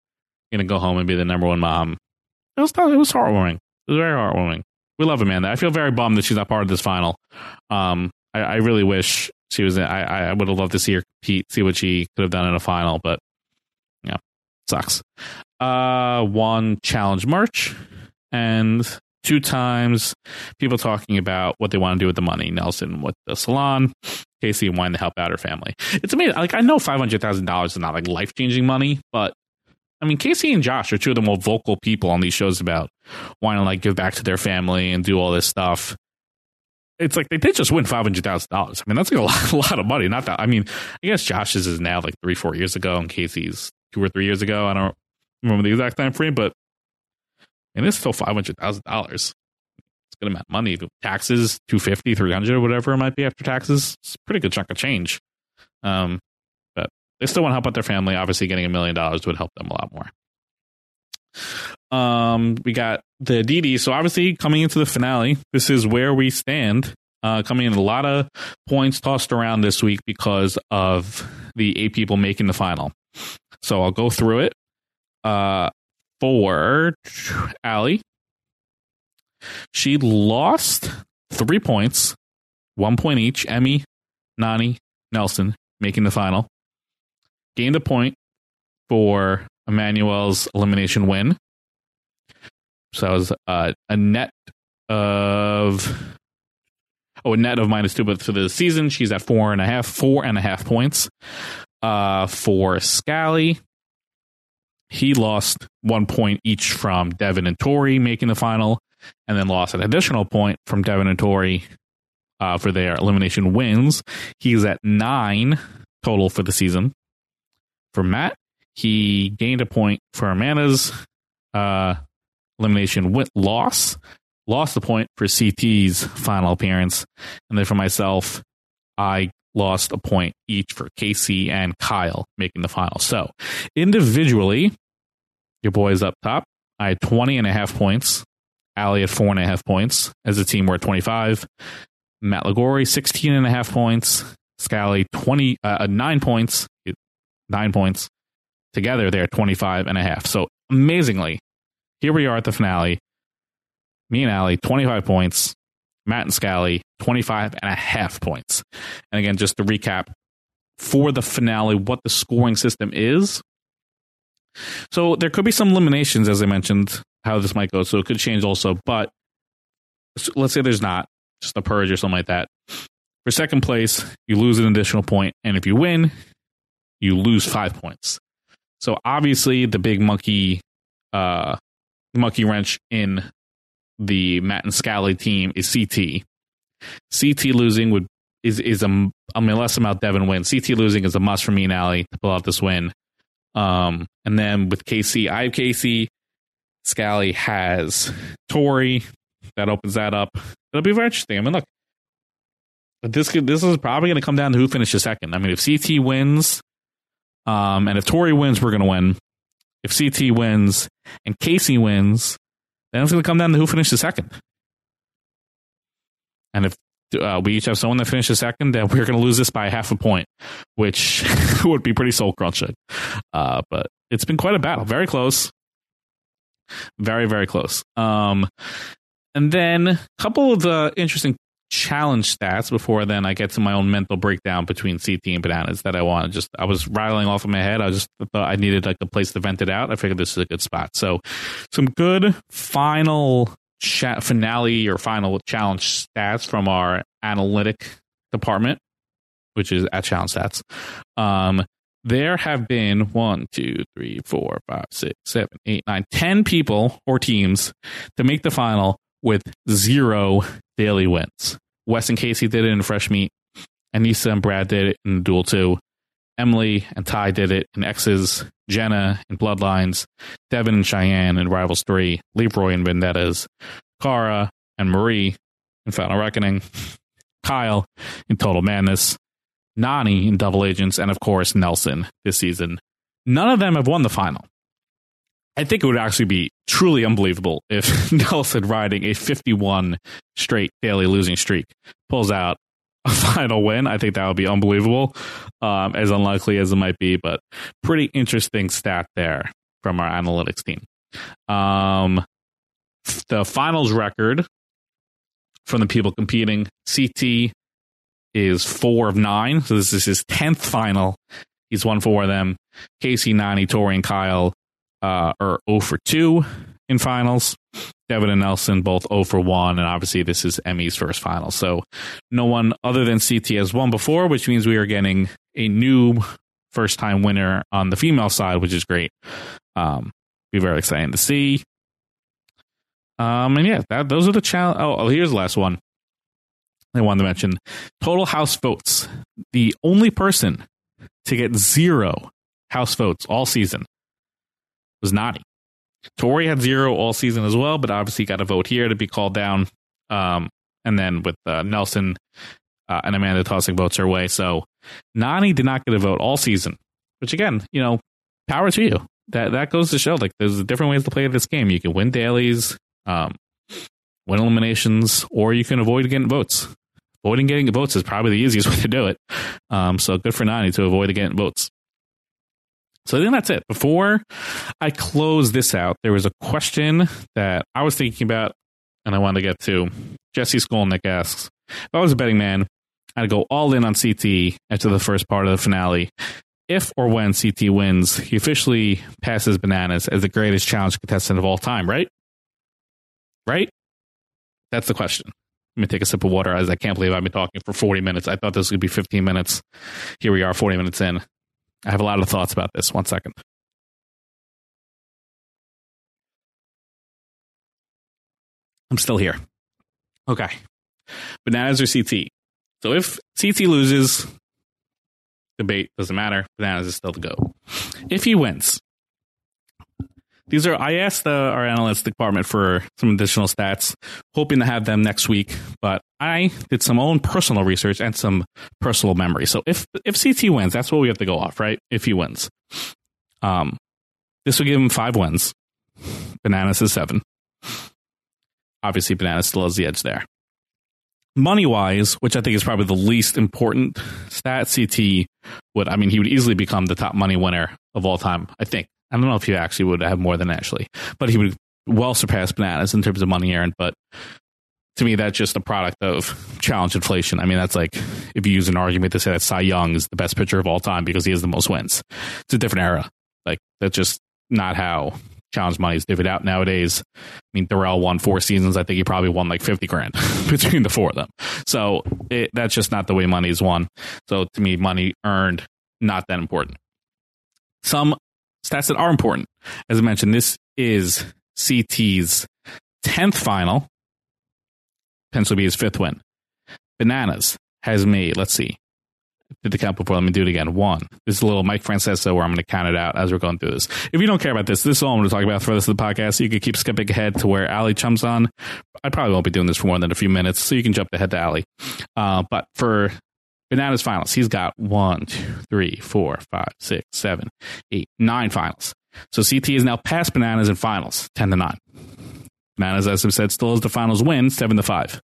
Speaker 1: to go home and be the number one mom. It was, it was heartwarming. It was very heartwarming. We love Amanda. I feel very bummed that she's not part of this final. Um, I, I really wish she was. I, I would have loved to see her compete, see what she could have done in a final, but yeah, sucks. Uh, one challenge merch and two times people talking about what they want to do with the money. Nelson with the salon, Kaycee and wanting to help out her family. It's amazing. Like I know five hundred thousand dollars is not like life changing money, but I mean Kaycee and Josh are two of the more vocal people on these shows about wanting to like give back to their family and do all this stuff it's like they did just win five hundred thousand dollars. I mean, that's like a lot, a lot of money. Not that I mean, I guess Josh's is now like three, four years ago, and Kaycee's two or three years ago. I don't remember the exact time frame, but and it's still five hundred thousand dollars. It's a good amount of money. Taxes, 250 300 whatever it might be after taxes. It's a pretty good chunk of change. Um, they still want to help out their family. Obviously, getting a million dollars would help them a lot more. Um, we got the DD. So obviously, coming into the finale, this is where we stand. Uh, coming in a lot of points tossed around this week because of the eight people making the final. So I'll go through it. Uh, for Ali, she lost three points, one point each. Emy, Nany, Nelson making the final. Gained a point for Emmanuel's elimination win. So that was uh, a net of oh a net of minus two, but for the season she's at four and a half, four and a half points. Uh, for Scally, he lost one point each from Devin and Tori making the final, and then lost an additional point from Devin and Tori uh, for their elimination wins. He's at nine total for the season. For Matt, he gained a point for Amanda's uh, elimination win- loss, lost a point for CT's final appearance, and then for myself, I lost a point each for Kaycee and Kyle making the final. So individually, your boys up top. I had 20 and a half points. Ali had four and a half points. As a team, we're at 25. Matt Lagori, 16 and a half points. Scally, 20, uh, nine points. Nine points. Together, they're 25 and a half. So amazingly, here we are at the finale. Me and Ali, 25 points. Matt and Scally, 25 and a half points. And again, just to recap for the finale, what the scoring system is. So there could be some eliminations, as I mentioned, how this might go. So it could change also. But let's say there's not, just a purge or something like that. For second place, you lose an additional point, and if you win, you lose five points. So obviously, the big monkey, uh, monkey wrench in the Matt and Scally team is CT. CT losing would is is a I mean less about Devin win. CT losing is a must for me and Ali to pull out this win. Um, and then with Kaycee, I have Kaycee. Scally has Tori. That opens that up. It'll be very interesting. I mean, look, this could this is probably going to come down to who finishes second. I mean, if CT wins, um, and if Tori wins, we're going to win. If CT wins and Kaycee wins, then it's going to come down to who finishes second. And if uh, we each have someone that finishes second, then we're going to lose this by half a point, which would be pretty soul crunching. Uh, but it's been quite a battle. Very close. Very, very close. Um, and then a couple of the interesting challenge stats before then I get to my own mental breakdown between CT and bananas that I want just I was rattling off in my head. I just thought I needed like a place to vent it out. I figured this is a good spot. So some good final chat finale or final challenge stats from our analytic department. which is at Challenge Stats. Um, there have been one, two, three, four, five, six, seven, eight, nine, ten people or teams to make the final with zero daily wins. Wes and Casey did it in fresh meat. Aneesa and Brad did it in duel two. Emily and Ty did it in Exes. Jenna in Bloodlines. Devin and Cheyenne in Rivals 3. Leroy and Vendettas. Cara and Marie in Final Reckoning. Kyle in Total Madness. Nany in Double Agents. And of course, Nelson this season. None of them have won the final. I think it would actually be truly unbelievable if Nelson, riding a 51 straight daily losing streak, pulls out a final win. I think that would be unbelievable, um, as unlikely as it might be, but pretty interesting stat there from our analytics team. Um, the finals record from the people competing, CT is four of nine, so this is his tenth final. He's won four of them. Kaycee, Nany, Tori, and Kyle uh, are 0 for 2 in finals. Devin and Nelson both 0 for 1, and obviously this is Emy's first final. So no one other than CT has won before, which means we are getting a new first time winner on the female side, which is great. Um, be very exciting to see. Um, and yeah, that those are the challenge. Oh, oh, here's the last one. I wanted to mention total house votes. The only person to get zero house votes all season was Nany. Tori had zero all season as well, but obviously got a vote here to be called down. Um, and then with uh, Nelson uh, and Amanda tossing votes her way. So Nany did not get a vote all season, which again, you know, power to you. That that goes to show like there's different ways to play this game. You can win dailies, um, win eliminations, or you can avoid getting votes. Avoiding getting votes is probably the easiest way to do it. Um, so good for Nany to avoid getting votes. So I think that's it. Before I close this out, there was a question that I was thinking about and I wanted to get to. Jesse Skolnick asks, if I was a betting man, I'd go all in on CT after the first part of the finale. If or when CT wins, he officially passes Bananas as the greatest challenge contestant of all time, right? Right? That's the question. Let me take a sip of water as I can't believe I've been talking for 40 minutes. I thought this to be 15 minutes. Here we are, 40 minutes in. I have a lot of thoughts about this. One second. I'm still here. Okay. Bananas or CT? So if CT loses, debate doesn't matter. Bananas is still the go. If he wins, these are. I asked the, our analytics department for some additional stats, hoping to have them next week. But I did some own personal research and some personal memory. So if if CT wins, that's what we have to go off, right? If he wins, um, this would give him five wins. Bananas is seven. Obviously, Bananas still has the edge there. Money wise, which I think is probably the least important stat, CT would. I mean, he would easily become the top money winner of all time. I think. I don't know if he actually would have more than Ashley, but he would well surpass Bananas in terms of money earned. But to me, that's just a product of challenge inflation. I mean, that's like if you use an argument to say that Cy Young is the best pitcher of all time because he has the most wins. It's a different era. Like that's just not how challenge money is divvied out nowadays. I mean, Darrell won four seasons. I think he probably won like 50 grand between the four of them. So it, that's just not the way money is won. So to me, money earned, not that important. Some stats that are important. As I mentioned, this is CT's 10th final. Potentially be his fifth win. Bananas has made, let's see, did the count before. Let me do it again. One. This is a little Mike Francesa where I'm going to count it out as we're going through this. If you don't care about this, this is all I'm going to talk about for this of the podcast. You can keep skipping ahead to where Ali chums on. I probably won't be doing this for more than a few minutes, so you can jump ahead to Ali. Uh, but for Bananas finals, he's got one, two, three, four, five, six, seven, eight, nine finals. So CT is now past Bananas in finals, 10 to 9. Bananas, as I've said, still has the finals win, 7 to 5.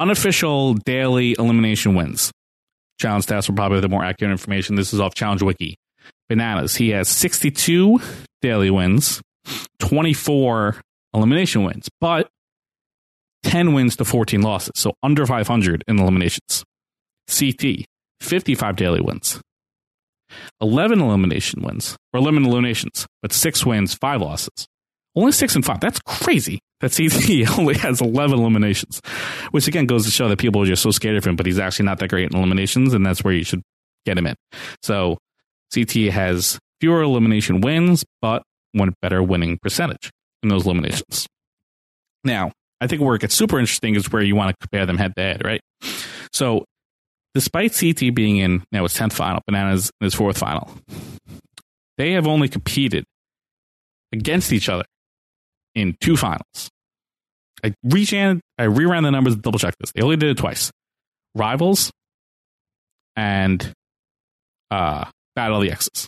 Speaker 1: Unofficial daily elimination wins. Challenge stats will probably have the more accurate information. This is off Challenge Wiki. Bananas, he has 62 daily wins, 24 elimination wins, but 10 wins to 14 losses, so under 500 in eliminations. CT, 55 daily wins, 11 elimination wins, or 11 eliminations, but six wins, five losses. Only six and five. That's crazy. that CT only has 11 eliminations, which again goes to show that people are just so scared of him, but he's actually not that great in eliminations, and that's where you should get him in. So CT has fewer elimination wins, but one better winning percentage in those eliminations. Now, I think where it gets super interesting is where you want to compare them head to head, right? So, despite CT being in now its 10th final, Bananas in its fourth final, they have only competed against each other in two finals. I reran, I reran the numbers to double check this. They only did it twice Rivals and uh, Battle of the Exes.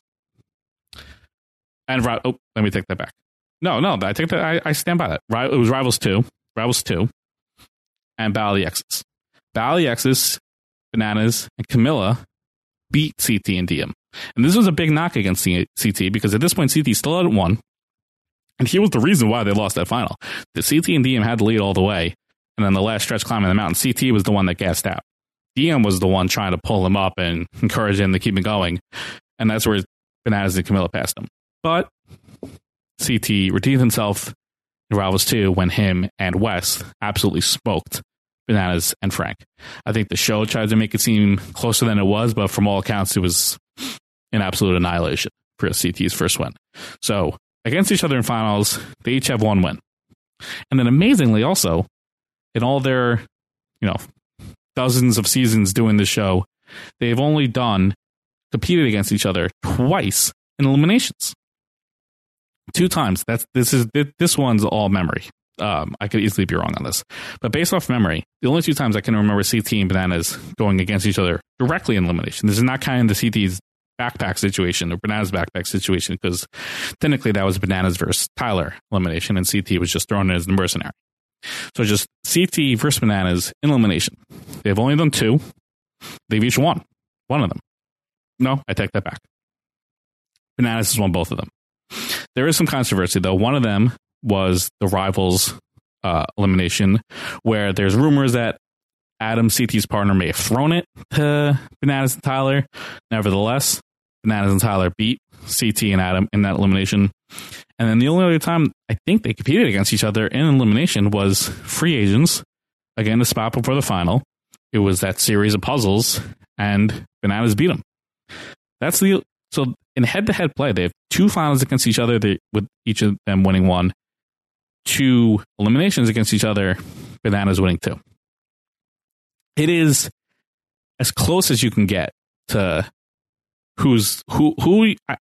Speaker 1: And, oh, let me take that back. No, no, I think that I, I stand by that. It was Rivals 2 Rebels 2, and Battle the Exes. Battle the Exes, Bananas, and Camila beat CT and Diem. And this was a big knock against CT because at this point, CT still had one. And here was the reason why they lost that final. The CT and Diem had the lead all the way. And then the last stretch climbing the mountain, CT was the one that gassed out. Diem was the one trying to pull him up and encourage him to keep him going. And that's where Bananas and Camila passed him. But CT redeemed himself Rivals 2 when him and Wes absolutely smoked Bananas and Frank. I think the show tried to make it seem closer than it was, but from all accounts, it was an absolute annihilation for CT's first win. So against each other in finals, they each have one win. And then amazingly also, in all their, you know, dozens of seasons doing the show, they've only done competed against each other twice in eliminations. Two times. That's this is this one's all memory. Um, I could easily be wrong on this, but based off memory, the only two times I can remember CT and Bananas going against each other directly in elimination. This is not kind of the CT's backpack situation or Bananas backpack situation because technically that was Bananas versus Tyler elimination, and CT was just thrown in as the mercenary. So just CT versus Bananas in elimination. They've only done two. They've each won one of them. No, I take that back. Bananas has won both of them. There is some controversy though. One of them was the rivals uh, elimination, where there's rumors that Adam CT's partner may have thrown it to Bananas and Tyler. Nevertheless, Bananas and Tyler beat CT and Adam in that elimination. And then the only other time I think they competed against each other in elimination was free agents. Again, the spot before the final. It was that series of puzzles, and Bananas beat them. That's the so in head-to-head play, they have two finals against each other, they, with each of them winning one. Two eliminations against each other, Bananas winning two. It is as close as you can get to who's who. Who I,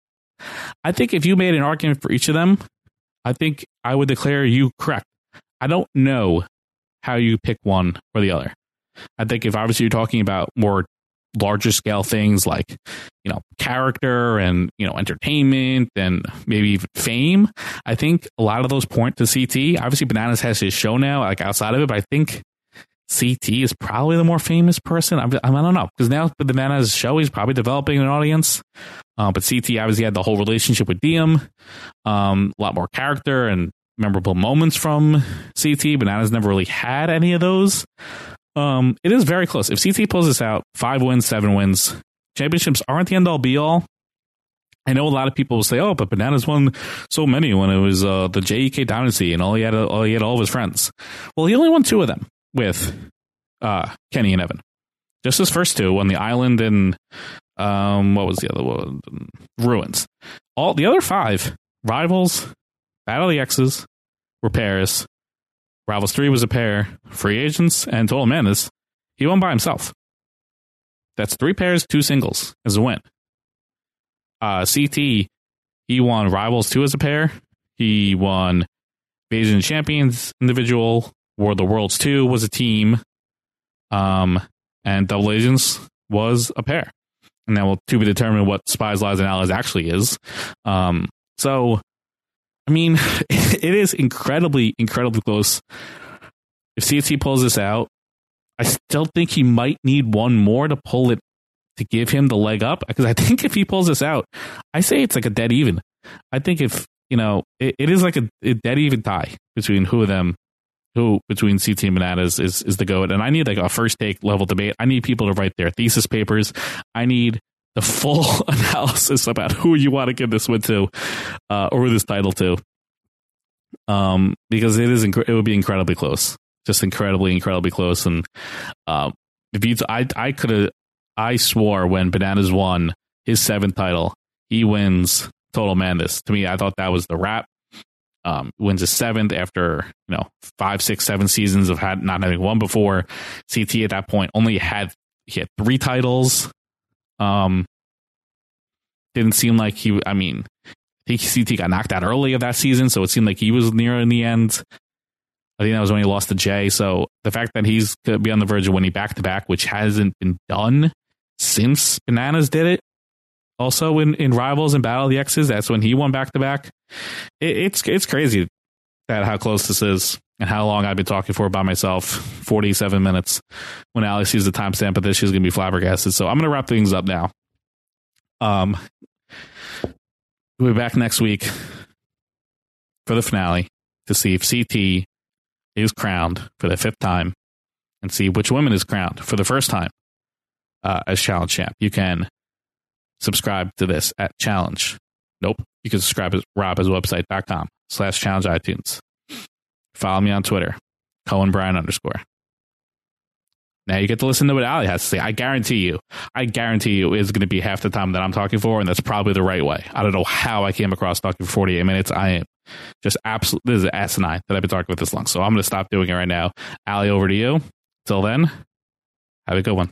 Speaker 1: I think if you made an argument for each of them, I think I would declare you correct. I don't know how you pick one or the other. I think if obviously you're talking about more larger scale things like you know character and you know entertainment and maybe even fame. I think a lot of those point to ct obviously bananas has his show now like outside of it but i think ct is probably the more famous person. I'm, i don't know because now with bananas show he's probably developing an audience. Uh, but ct obviously had the whole relationship with diem um, a lot more character and memorable moments from ct bananas never really had any of those um, it is very close. If CT pulls this out, five wins, seven wins, championships aren't the end all be all. I know a lot of people will say, "Oh, but Bananas won so many when it was uh, the JEK Dynasty, and all he had, all he had all of his friends." Well, he only won two of them with uh, Kenny and Evan. Just his first two on the island and um, what was the other one? Ruins. All the other five rivals, Battle of the Exes, were Paris, Rivals 3 was a pair, free agents, and Total Madness. He won by himself. That's three pairs, two singles as a win. Uh, CT, he won Rivals 2 as a pair. He won Asian Champions individual. War of Worlds 2 was a team. Um, and Double Agents was a pair. And now will to be determined what Spies, Lies, and Allies actually is. Um, so I mean, it is incredibly, incredibly close. If CT pulls this out, I still think he might need one more to pull it to give him the leg up. Because I think if he pulls this out, I say it's like a dead even. I think if you know, it, it is like a, a dead even tie between who of them, who between CT and Bananas is is the goat. And I need like a first take level debate. I need people to write their thesis papers. I need the full analysis about who you want to give this win to, uh, or this title to. um, because it is inc- it would be incredibly close, just incredibly, incredibly close. And um, if you, I, I could have, I swore when Bananas won his seventh title, he wins Total Madness. To me, I thought that was the wrap. Um, wins his seventh after you know five, six, seven seasons of had not having won before. CT at that point only had he had three titles. Um, didn't seem like he. I mean, CT got knocked out early of that season, so it seemed like he was near in the end. I think that was when he lost to Jay. So the fact that he's going to be on the verge of winning back to back, which hasn't been done since Bananas did it, also in, in Rivals and Battle of the Exes, that's when he won back to back. It's it's crazy that how close this is and how long I've been talking for by myself. Forty seven minutes. When Alex sees the timestamp of this, she's going to be flabbergasted. So I'm going to wrap things up now. Um, we'll be back next week for the finale to see if CT is crowned for the fifth time and see which woman is crowned for the first time uh, as challenge champ. You can subscribe to this at challenge. Nope. You can subscribe at robhasawebsite.com slash challenge iTunes. Follow me on Twitter, Cohen Brian underscore. Now you get to listen to what Ali has to say. I guarantee you, I guarantee you is going to be half the time that I'm talking for, and that's probably the right way. I don't know how I came across talking for 48 minutes. I am just absolutely, this is asinine that I've been talking about this long. So I'm going to stop doing it right now. Ali, over to you. Till then, have a good one.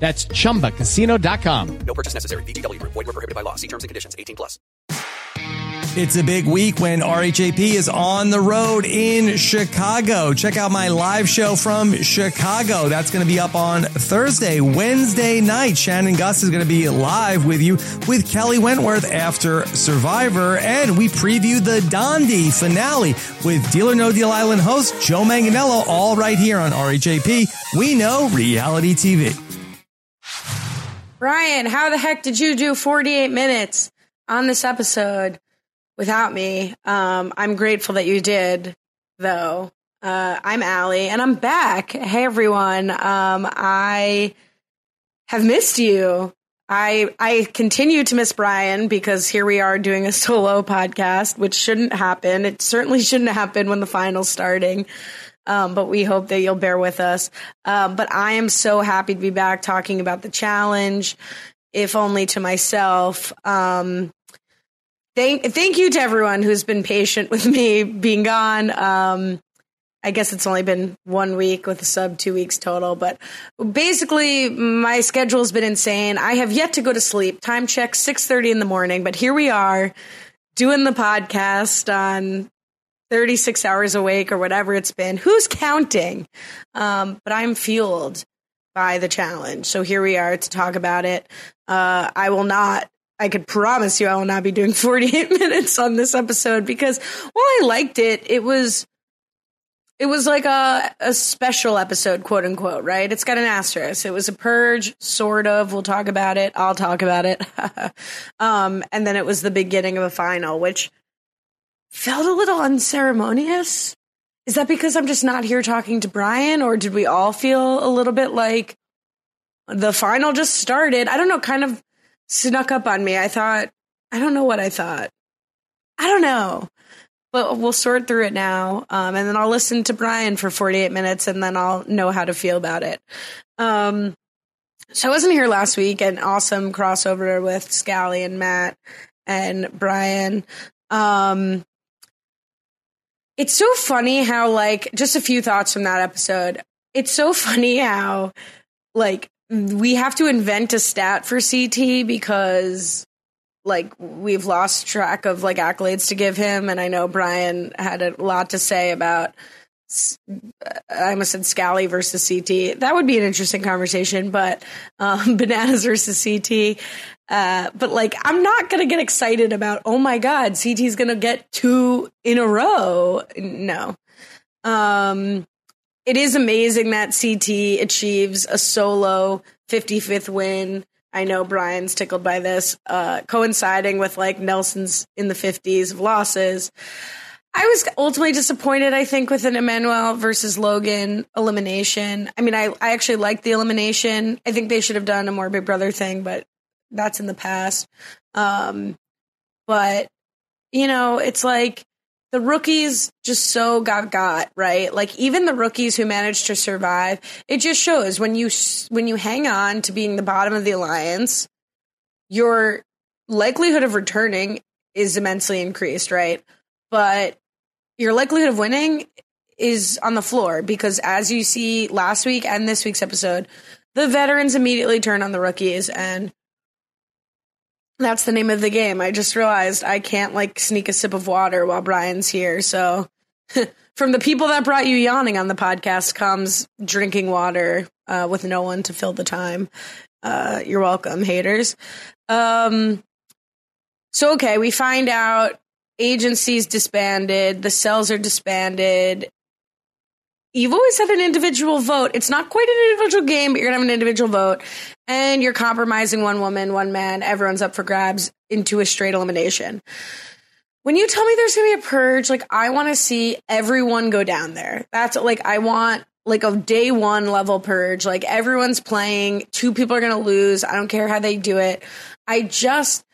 Speaker 3: That's chumbacasino.com.
Speaker 4: No purchase necessary. VGW Group. Void were prohibited by law. See terms and conditions. 18 plus.
Speaker 5: It's a big week when RHAP is on the road in Chicago. Check out my live show from Chicago. That's going to be up on Thursday, Wednesday night. Shannon Guss is going to be live with you with Kelly Wentworth after Survivor. And we preview the Dondi finale with Deal or No Deal Island host Joe Manganiello, all right here on RHAP. We know reality TV.
Speaker 6: Brian, how the heck did you do 48 minutes on this episode without me? Um, I'm grateful that you did, though. Uh, I'm Ali, and I'm back. Hey, everyone. Um, I have missed you. I I continue to miss Brian because here we are doing a solo podcast, which shouldn't happen. It certainly shouldn't happen when the final's starting. Um, but we hope that you'll bear with us. Um, but I am so happy to be back talking about the challenge, if only to myself. Um, thank thank you to everyone who's been patient with me being gone. Um, I guess it's only been one week with a sub, two weeks total. But basically, my schedule's been insane. I have yet to go to sleep. Time check six thirty in the morning, but here we are doing the podcast on 36 hours awake or whatever it's been. Who's counting? Um, but I'm fueled by the challenge. So here we are to talk about it. Uh, I will not, I could promise you I will not be doing 48 minutes on this episode because while I liked it, it was, it was like a, a special episode, quote unquote, right? It's got an asterisk. It was a purge, sort of. We'll talk about it. I'll talk about it. um, and then it was the beginning of a final, which felt a little unceremonious. Is that because I'm just not here talking to Brian, or did we all feel a little bit like the final just started? I don't know, kind of snuck up on me. I thought, I don't know what I thought. I don't know. But we'll sort through it now. Um, and then I'll listen to Brian for 48 minutes and then I'll know how to feel about it. Um, so I wasn't here last week, an awesome crossover with Scally and Matt and Brian. Um, it's so funny how like just a few thoughts from that episode. It's so funny how like we have to invent a stat for CT because like we've lost track of like accolades to give him and I know Brian had a lot to say about I almost said Scally versus CT. That would be an interesting conversation, but um, bananas versus CT. Uh, but like, I'm not gonna get excited about. Oh my god, CT's gonna get two in a row. No. Um, it is amazing that CT achieves a solo 55th win. I know Brian's tickled by this, uh, coinciding with like Nelson's in the 50s of losses. I was ultimately disappointed, I think, with an Emmanuel versus Logan elimination. I mean, I, I actually liked the elimination. I think they should have done a more Big Brother thing, but that's in the past. Um, but, you know, it's like the rookies just so got got, right? Like even the rookies who managed to survive, it just shows when you when you hang on to being the bottom of the alliance, your likelihood of returning is immensely increased, right? But your likelihood of winning is on the floor because as you see last week and this week's episode, the veterans immediately turn on the rookies and that's the name of the game. I just realized I can't like sneak a sip of water while Brian's here. So from the people that brought you yawning on the podcast comes drinking water uh, with no one to fill the time. Uh, you're welcome, haters. Um, so okay, we find out agencies disbanded, the cells are disbanded. You've always had an individual vote. It's not quite an individual game, but you're gonna have an individual vote, and you're compromising one woman, one man. Everyone's up for grabs into a straight elimination. When you tell me there's gonna be a purge, like I want to see everyone go down there. That's like I want like a day one level purge. Like everyone's playing, two people are gonna lose. I don't care how they do it. I just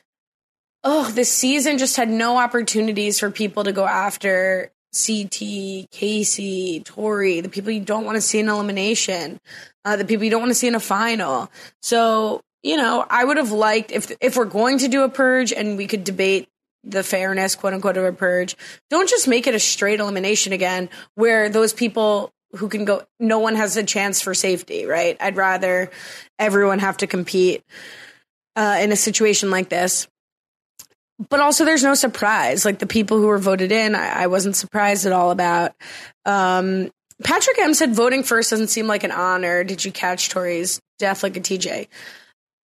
Speaker 6: oh, this season just had no opportunities for people to go after CT, Kaycee, Tori, the people you don't want to see in elimination, uh, the people you don't want to see in a final. So, you know, I would have liked if if we're going to do a purge and we could debate the fairness, quote unquote, of a purge, don't just make it a straight elimination again where those people who can go no one has a chance for safety, right? I'd rather everyone have to compete uh, in a situation like this but also there's no surprise. Like the people who were voted in, I, I wasn't surprised at all about. Um, Patrick M said voting first doesn't seem like an honor. Did you catch Tori's death like a TJ?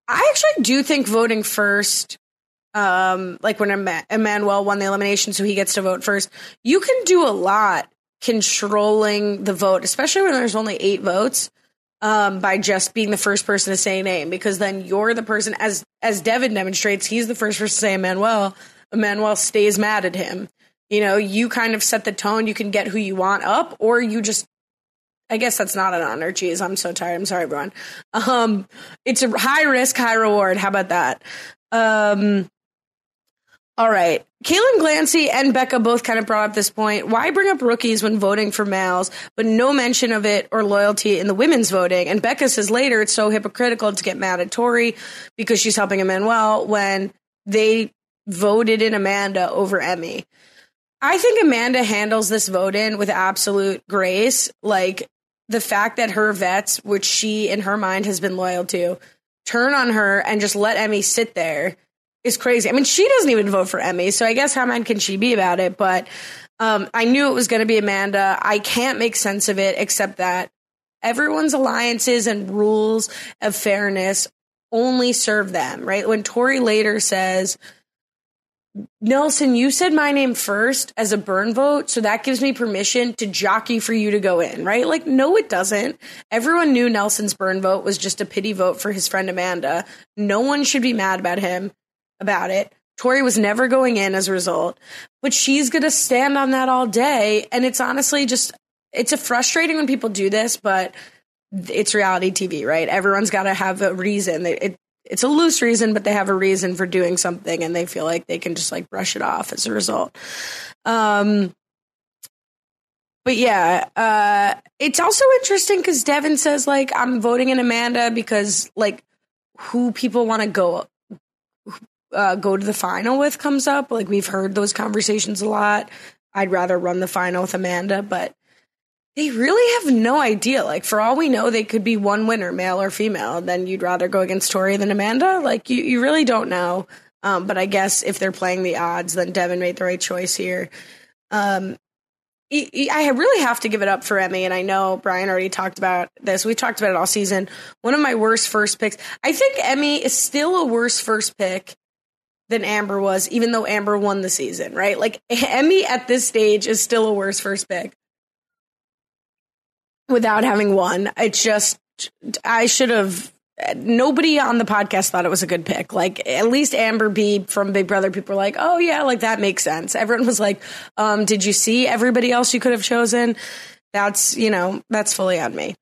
Speaker 6: I actually do think voting first, um, like when Em- Emmanuel won the elimination, so he gets to vote first, you can do a lot controlling the vote, especially when there's only eight votes um, by just being the first person to say a name, because then you're the person, as as Devin demonstrates, he's the first person to say Emmanuel. Emmanuel stays mad at him. You know, you kind of set the tone. You can get who you want up, or you just. I guess that's not an honor. Geez, I'm so tired. I'm sorry, everyone. Um, it's a high risk, high reward. How about that? Um, all right. Kaylin Glancy and Becca both kind of brought up this point. Why bring up rookies when voting for males, but no mention of it or loyalty in the women's voting? And Becca says later it's so hypocritical to get mad at Tori because she's helping Emmanuel when they voted in Amanda over Emy. I think Amanda handles this vote in with absolute grace. Like the fact that her vets, which she in her mind has been loyal to, turn on her and just let Emy sit there is crazy. I mean, she doesn't even vote for Emy, so I guess how mad can she be about it? But um, I knew it was going to be Amanda. I can't make sense of it except that everyone's alliances and rules of fairness only serve them, right? When Tori later says, Nelson, you said my name first as a burn vote, so that gives me permission to jockey for you to go in, right? Like, no, it doesn't. Everyone knew Nelson's burn vote was just a pity vote for his friend Amanda. No one should be mad about him about it. Tori was never going in as a result, but she's going to stand on that all day. And it's honestly just, it's frustrating when people do this, but it's reality TV, right? Everyone's got to have a reason. It, it's a loose reason, but they have a reason for doing something and they feel like they can just like brush it off as a result. Um, but yeah, uh, it's also interesting because Devin says like I'm voting in Amanda because like who people want to go uh, go to the final with comes up. Like we've heard those conversations a lot. I'd rather run the final with Amanda, but they really have no idea. Like for all we know, they could be one winner, male or female. Then you'd rather go against Tori than Amanda. Like you, you really don't know. Um, but I guess if they're playing the odds, then Devin made the right choice here. Um, I I really have to give it up for Emy, and I know Brian already talked about this. We talked about it all season. One of my worst first picks. I think Emy is still a worse first pick than Amber was, even though Amber won the season, right? Like Emy at this stage is still a worse first pick. without having won. It's just I should have. Nobody on the podcast thought it was a good pick. Like at least Amber B from Big Brother, people were like, "Oh yeah, like that makes sense." Everyone was like, um, "Did you see everybody else you could have chosen?" That's you know that's fully on me.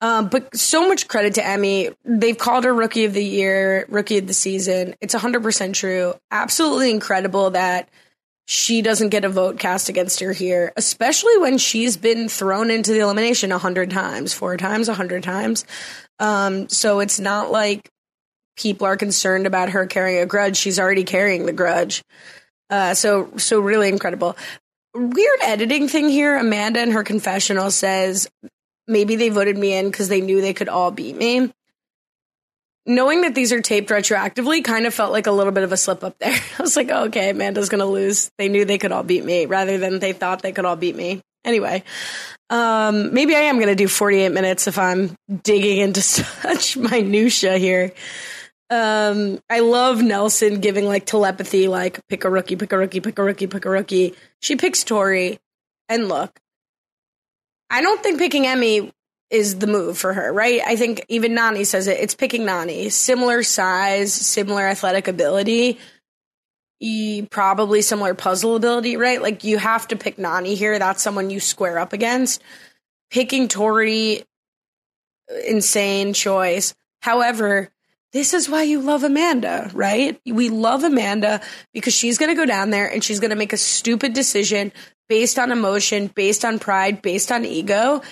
Speaker 6: Um, but so much credit to Emy. They've called her Rookie of the Year, Rookie of the Season. It's 100% true. Absolutely incredible that she doesn't get a vote cast against her here, especially when she's been thrown into the elimination a hundred times, four times, a hundred times. Um, so it's not like people are concerned about her carrying a grudge. She's already carrying the grudge. Uh, so so really incredible. Weird editing thing here. Amanda in her confessional says maybe they voted me in because they knew they could all beat me. Knowing that these are taped retroactively kind of felt like a little bit of a slip up there. I was like, oh, okay, Amanda's going to lose. They knew they could all beat me rather than they thought they could all beat me. Anyway, um, maybe I am going to do 48 minutes if I'm digging into such minutia here. Um, I love Nelson giving like telepathy, like pick a rookie, pick a rookie, pick a rookie, pick a rookie. She picks Tori, and look, I don't think picking Emy is the move for her, right? I think even Nany says it. It's picking Nany. Similar size, similar athletic ability, probably similar puzzle ability, right? Like you have to pick Nany here. That's someone you square up against. Picking Tori, insane choice. However, this is why you love Amanda, right? We love Amanda because she's going to go down there and she's going to make a stupid decision based on emotion, based on pride, based on ego.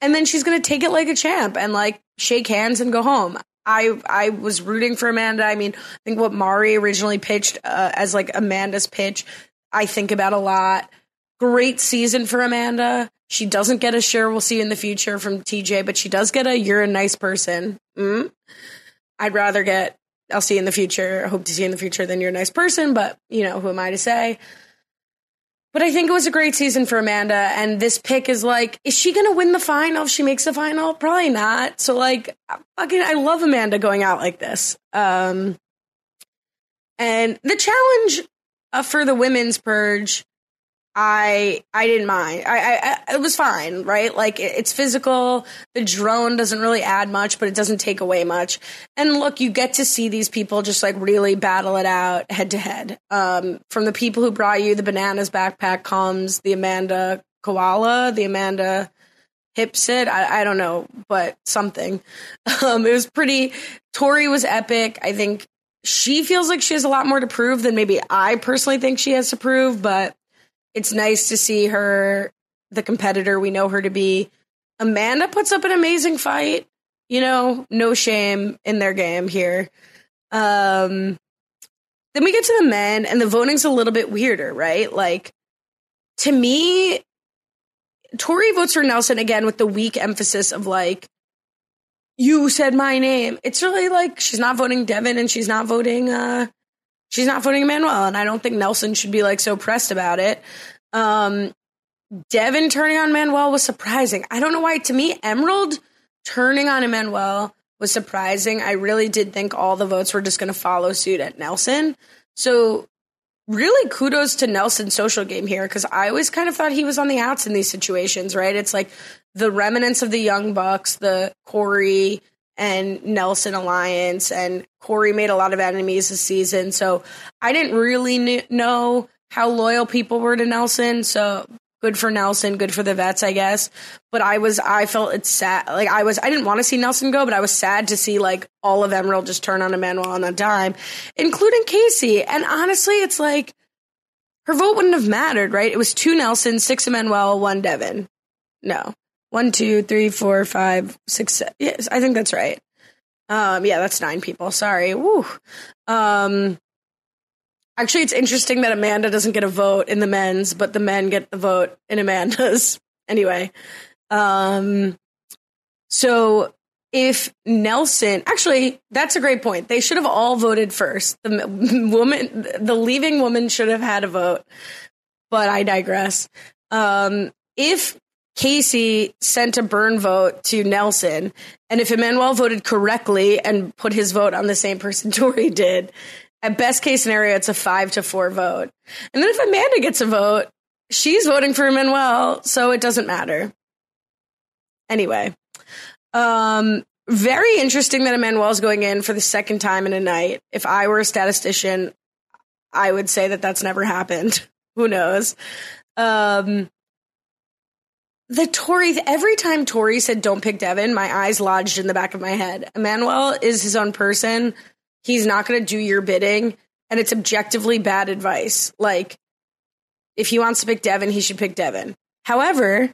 Speaker 6: And then she's going to take it like a champ and like shake hands and go home. I I was rooting for Amanda. I mean, I think what Mari originally pitched uh, as like Amanda's pitch, I think about a lot. Great season for Amanda. She doesn't get a sure we'll see you in the future from TJ, but she does get a you're a nice person. Mm? I'd rather get I'll see you in the future. I hope to see you in the future than you're a nice person, but you know, who am I to say? But I think it was a great season for Amanda, and this pick is like, is she gonna win the final if she makes the final? Probably not. So like, fucking, I love Amanda going out like this. Um, and the challenge uh, for the women's purge, I I didn't mind. I, I, it was fine, right? Like it, it's physical. The drone doesn't really add much, but it doesn't take away much. And look, you get to see these people just like really battle it out head to head. Um, from the people who brought you the bananas backpack comes the Amanda koala, the Amanda hipsit. I, I don't know, but something. Um, it was pretty. Tori was epic. I think she feels like she has a lot more to prove than maybe I personally think she has to prove, but it's nice to see her, the competitor we know her to be. Amanda puts up an amazing fight. You know, no shame in their game here. Um, then we get to the men, and the voting's a little bit weirder, right? Like, to me, Tori votes for Nelson again with the weak emphasis of like, you said my name. It's really like she's not voting Devin and she's not voting uh she's not voting Manuel, and I don't think Nelson should be like so pressed about it. Um, Devin turning on Manuel was surprising. I don't know why. To me, Emerald turning on Emanuel was surprising. I really did think all the votes were just going to follow suit at Nelson. So, really kudos to Nelson's social game here because I always kind of thought he was on the outs in these situations, right? It's like the remnants of the Young Bucks, the Corey and Nelson alliance, and Corey made a lot of enemies this season. So I didn't really kn- know how loyal people were to Nelson. So good for Nelson, good for the vets, I guess. But I was, I felt it's sad. Like I was, I didn't want to see Nelson go, but I was sad to see like all of Emerald just turn on Emanuel on a dime, including Kaycee. And honestly, it's like her vote wouldn't have mattered, right? It was two Nelson, six Emanuel, one Devin. No, one, two, three, four, five, six. Seven. Yes, I think that's right. Um, yeah, that's nine people. Sorry. Woo. Um, actually, it's interesting that Amanda doesn't get a vote in the men's, but the men get the vote in Amanda's. anyway, um, so if Nelson, actually, that's a great point. They should have all voted first. The woman, the leaving woman should have had a vote, but I digress. Um, if Kaycee sent a burn vote to Nelson, and if Emanuel voted correctly and put his vote on the same person Tori did, at best case scenario, it's a five to four vote. And then if Amanda gets a vote, she's voting for Emanuel, so it doesn't matter. Anyway, um, very interesting that Emanuel's going in for the second time in a night. If I were a statistician, I would say that that's never happened. Who knows? Um, the Tori, every time Tori said don't pick Devin, my eyes lodged in the back of my head. Emanuel is his own person. He's not going to do your bidding, and it's objectively bad advice. Like, if he wants to pick Devin, he should pick Devin. However,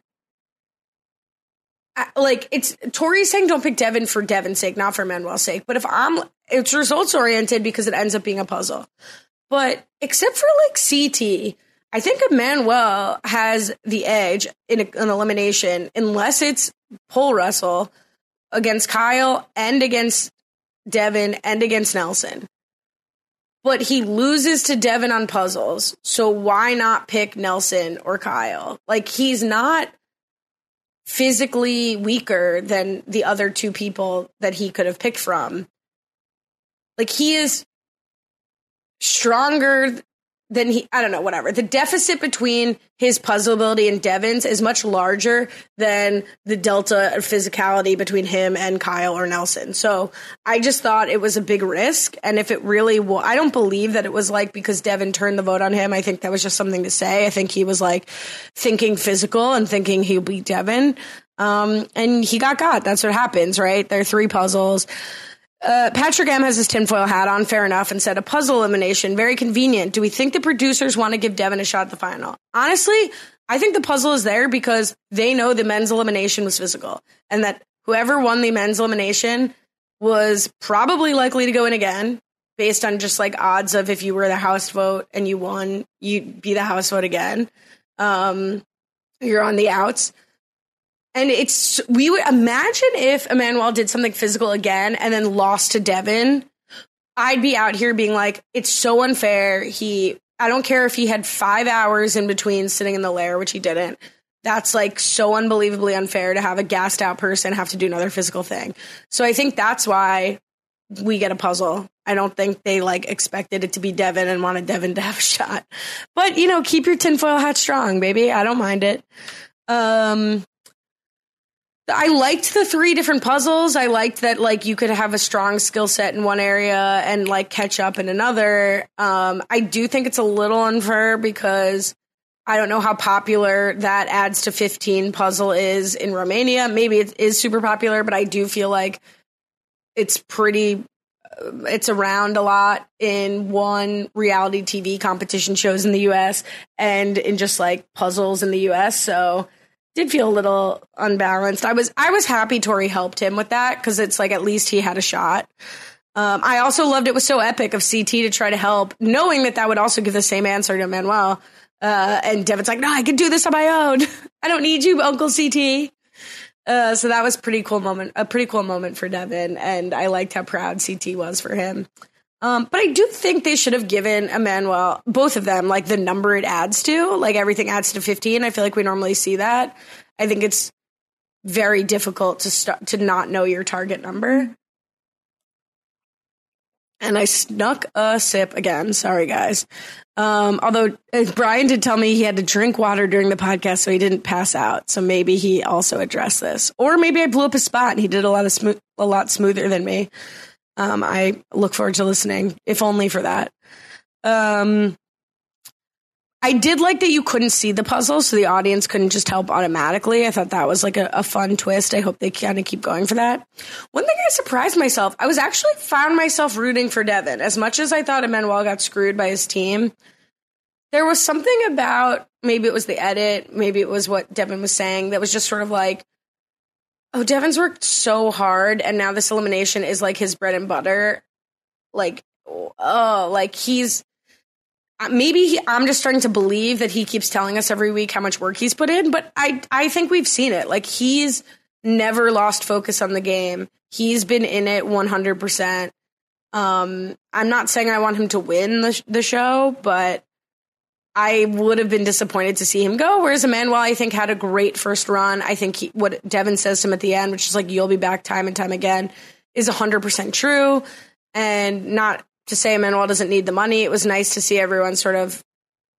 Speaker 6: I- like it's Tori's saying don't pick Devin for Devin's sake, not for Manuel's sake. But if I'm, it's results oriented because it ends up being a puzzle. But except for like CT, I think Emanuel has the edge in an elimination unless it's pole wrestle against Kyle and against Devin and against Nelson. But he loses to Devin on puzzles. So why not pick Nelson or Kyle? Like he's not physically weaker than the other two people that he could have picked from. Like he is stronger than he I don't know, whatever. The deficit between his puzzle ability and Devin's is much larger than the delta of physicality between him and Kyle or Nelson. So I just thought it was a big risk. And if it really I don't believe that it was like because Devin turned the vote on him. I think that was just something to say. I think he was like thinking physical and thinking he'll beat Devin. Um, and he got got. That's what happens, right? There are three puzzles. Uh, Patrick M has his tinfoil hat on, fair enough, and said a puzzle elimination, very convenient. Do we think the producers want to give Devin a shot at the final? Honestly, I think the puzzle is there because they know the men's elimination was physical and that whoever won the men's elimination was probably likely to go in again based on just like odds of if you were the house vote and you won, you'd be the house vote again. Um, you're on the outs. And it's we would imagine if Emanuel did something physical again and then lost to Devin, I'd be out here being like, it's so unfair. He I don't care if he had five hours in between sitting in the lair, which he didn't. That's like so unbelievably unfair to have a gassed out person have to do another physical thing. So I think that's why we get a puzzle. I don't think they like expected it to be Devin and wanted Devin to have a shot. But you know, keep your tinfoil hat strong, baby. I don't mind it. Um I liked the three different puzzles. I liked that like you could have a strong skill set in one area and like catch up in another. Um, I do think it's a little unfair because I don't know how popular that adds to 15 puzzle is in Romania. Maybe it is super popular, but I do feel like it's pretty uh, it's around a lot in one reality TV competition shows in the US and in just like puzzles in the US. So did feel a little unbalanced. I was I was happy Tori helped him with that because it's like at least he had a shot. Um, I also loved it was so epic of CT to try to help, knowing that that would also give the same answer to Manuel. Uh, and Devin's like, no, I can do this on my own. I don't need you, Uncle CT. Uh, so that was pretty cool moment, a pretty cool moment for Devin, and I liked how proud CT was for him. Um, but I do think they should have given Emanuel, both of them, like the number it adds to. Like everything adds to 15. I feel like we normally see that. I think it's very difficult to st- to not know your target number. And I snuck a sip again. Sorry, guys. Um, although uh, Brian did tell me he had to drink water during the podcast, so he didn't pass out. So maybe he also addressed this, or maybe I blew up his spot and he did a lot of smooth, a lot smoother than me. Um, I look forward to listening, if only for that. Um, I did like that you couldn't see the puzzle, so the audience couldn't just help automatically. I thought that was like a, a fun twist. I hope they kind of keep going for that. One thing I surprised myself, I was actually found myself rooting for Devin. As much as I thought Emanuel got screwed by his team, there was something about maybe it was the edit, maybe it was what Devin was saying that was just sort of like, oh, Devin's worked so hard, and now this elimination is like his bread and butter. Like, oh, like he's uh, maybe he, I'm just starting to believe that he keeps telling us every week how much work he's put in, but I I think we've seen it. Like he's never lost focus on the game. He's been in it 100%. Um I'm not saying I want him to win the the show, but I would have been disappointed to see him go. Whereas Emanuel, I think, had a great first run. I think he, what Devin says to him at the end, which is like, you'll be back time and time again, is 100% true. And not to say Emanuel doesn't need the money. It was nice to see everyone sort of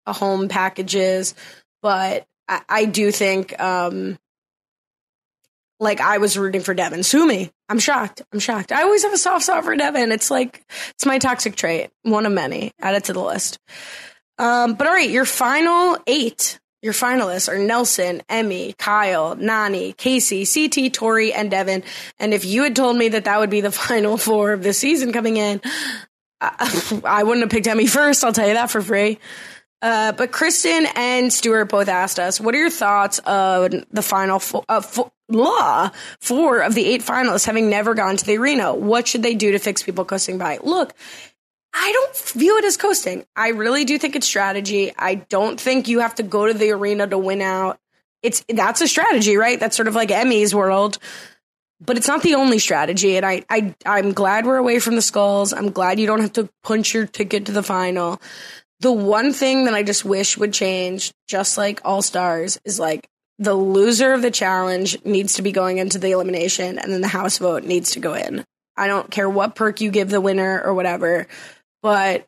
Speaker 6: a home packages. But I, I do think, um, like I was rooting for Devin. Sue me. I'm shocked. I'm shocked. I always have a soft spot for Devin. It's like it's my toxic trait, one of many. Add it to the list. Um, but all right, your final eight, your finalists are Nelson, Emy, Kyle, Nany, Kaycee, CT, Tori, and Devin. And if you had told me that that would be the final four of the season coming in, I, I wouldn't have picked Emy first. I'll tell you that for free. Uh, but Kristen and Stuart both asked us, what are your thoughts on the final four, uh, four, blah, four of the eight finalists having never gone to the arena? What should they do to fix people coasting by? Look, I don't view it as coasting. I really do think it's strategy. I don't think you have to go to the arena to win out. It's that's a strategy, right? That's sort of like Emy's world. But it's not the only strategy, and I, I I'm glad we're away from the skulls. I'm glad you don't have to punch your ticket to the final. The one thing that I just wish would change, just like All Stars, is like the loser of the challenge needs to be going into the elimination, and then the house vote needs to go in. I don't care what perk you give the winner or whatever, but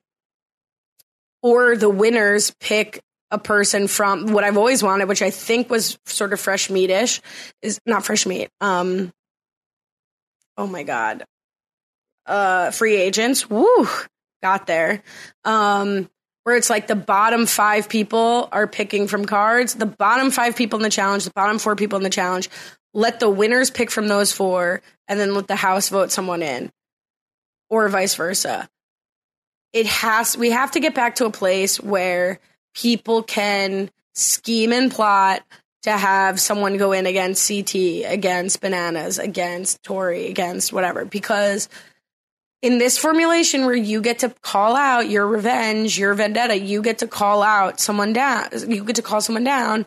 Speaker 6: or the winners pick a person from what I've always wanted, which I think was sort of fresh meatish, is not fresh meat. Um, oh my god, uh, free agents. Woo, got there. Um, where it's like the bottom five people are picking from cards. The bottom five people in the challenge, the bottom four people in the challenge. Let the winners pick from those four, and then let the house vote someone in, or vice versa it has we have to get back to a place where people can scheme and plot to have someone go in against CT, against bananas, against Tori, against whatever. Because in this formulation where you get to call out your revenge, your vendetta, you get to call out someone down, you get to call someone down,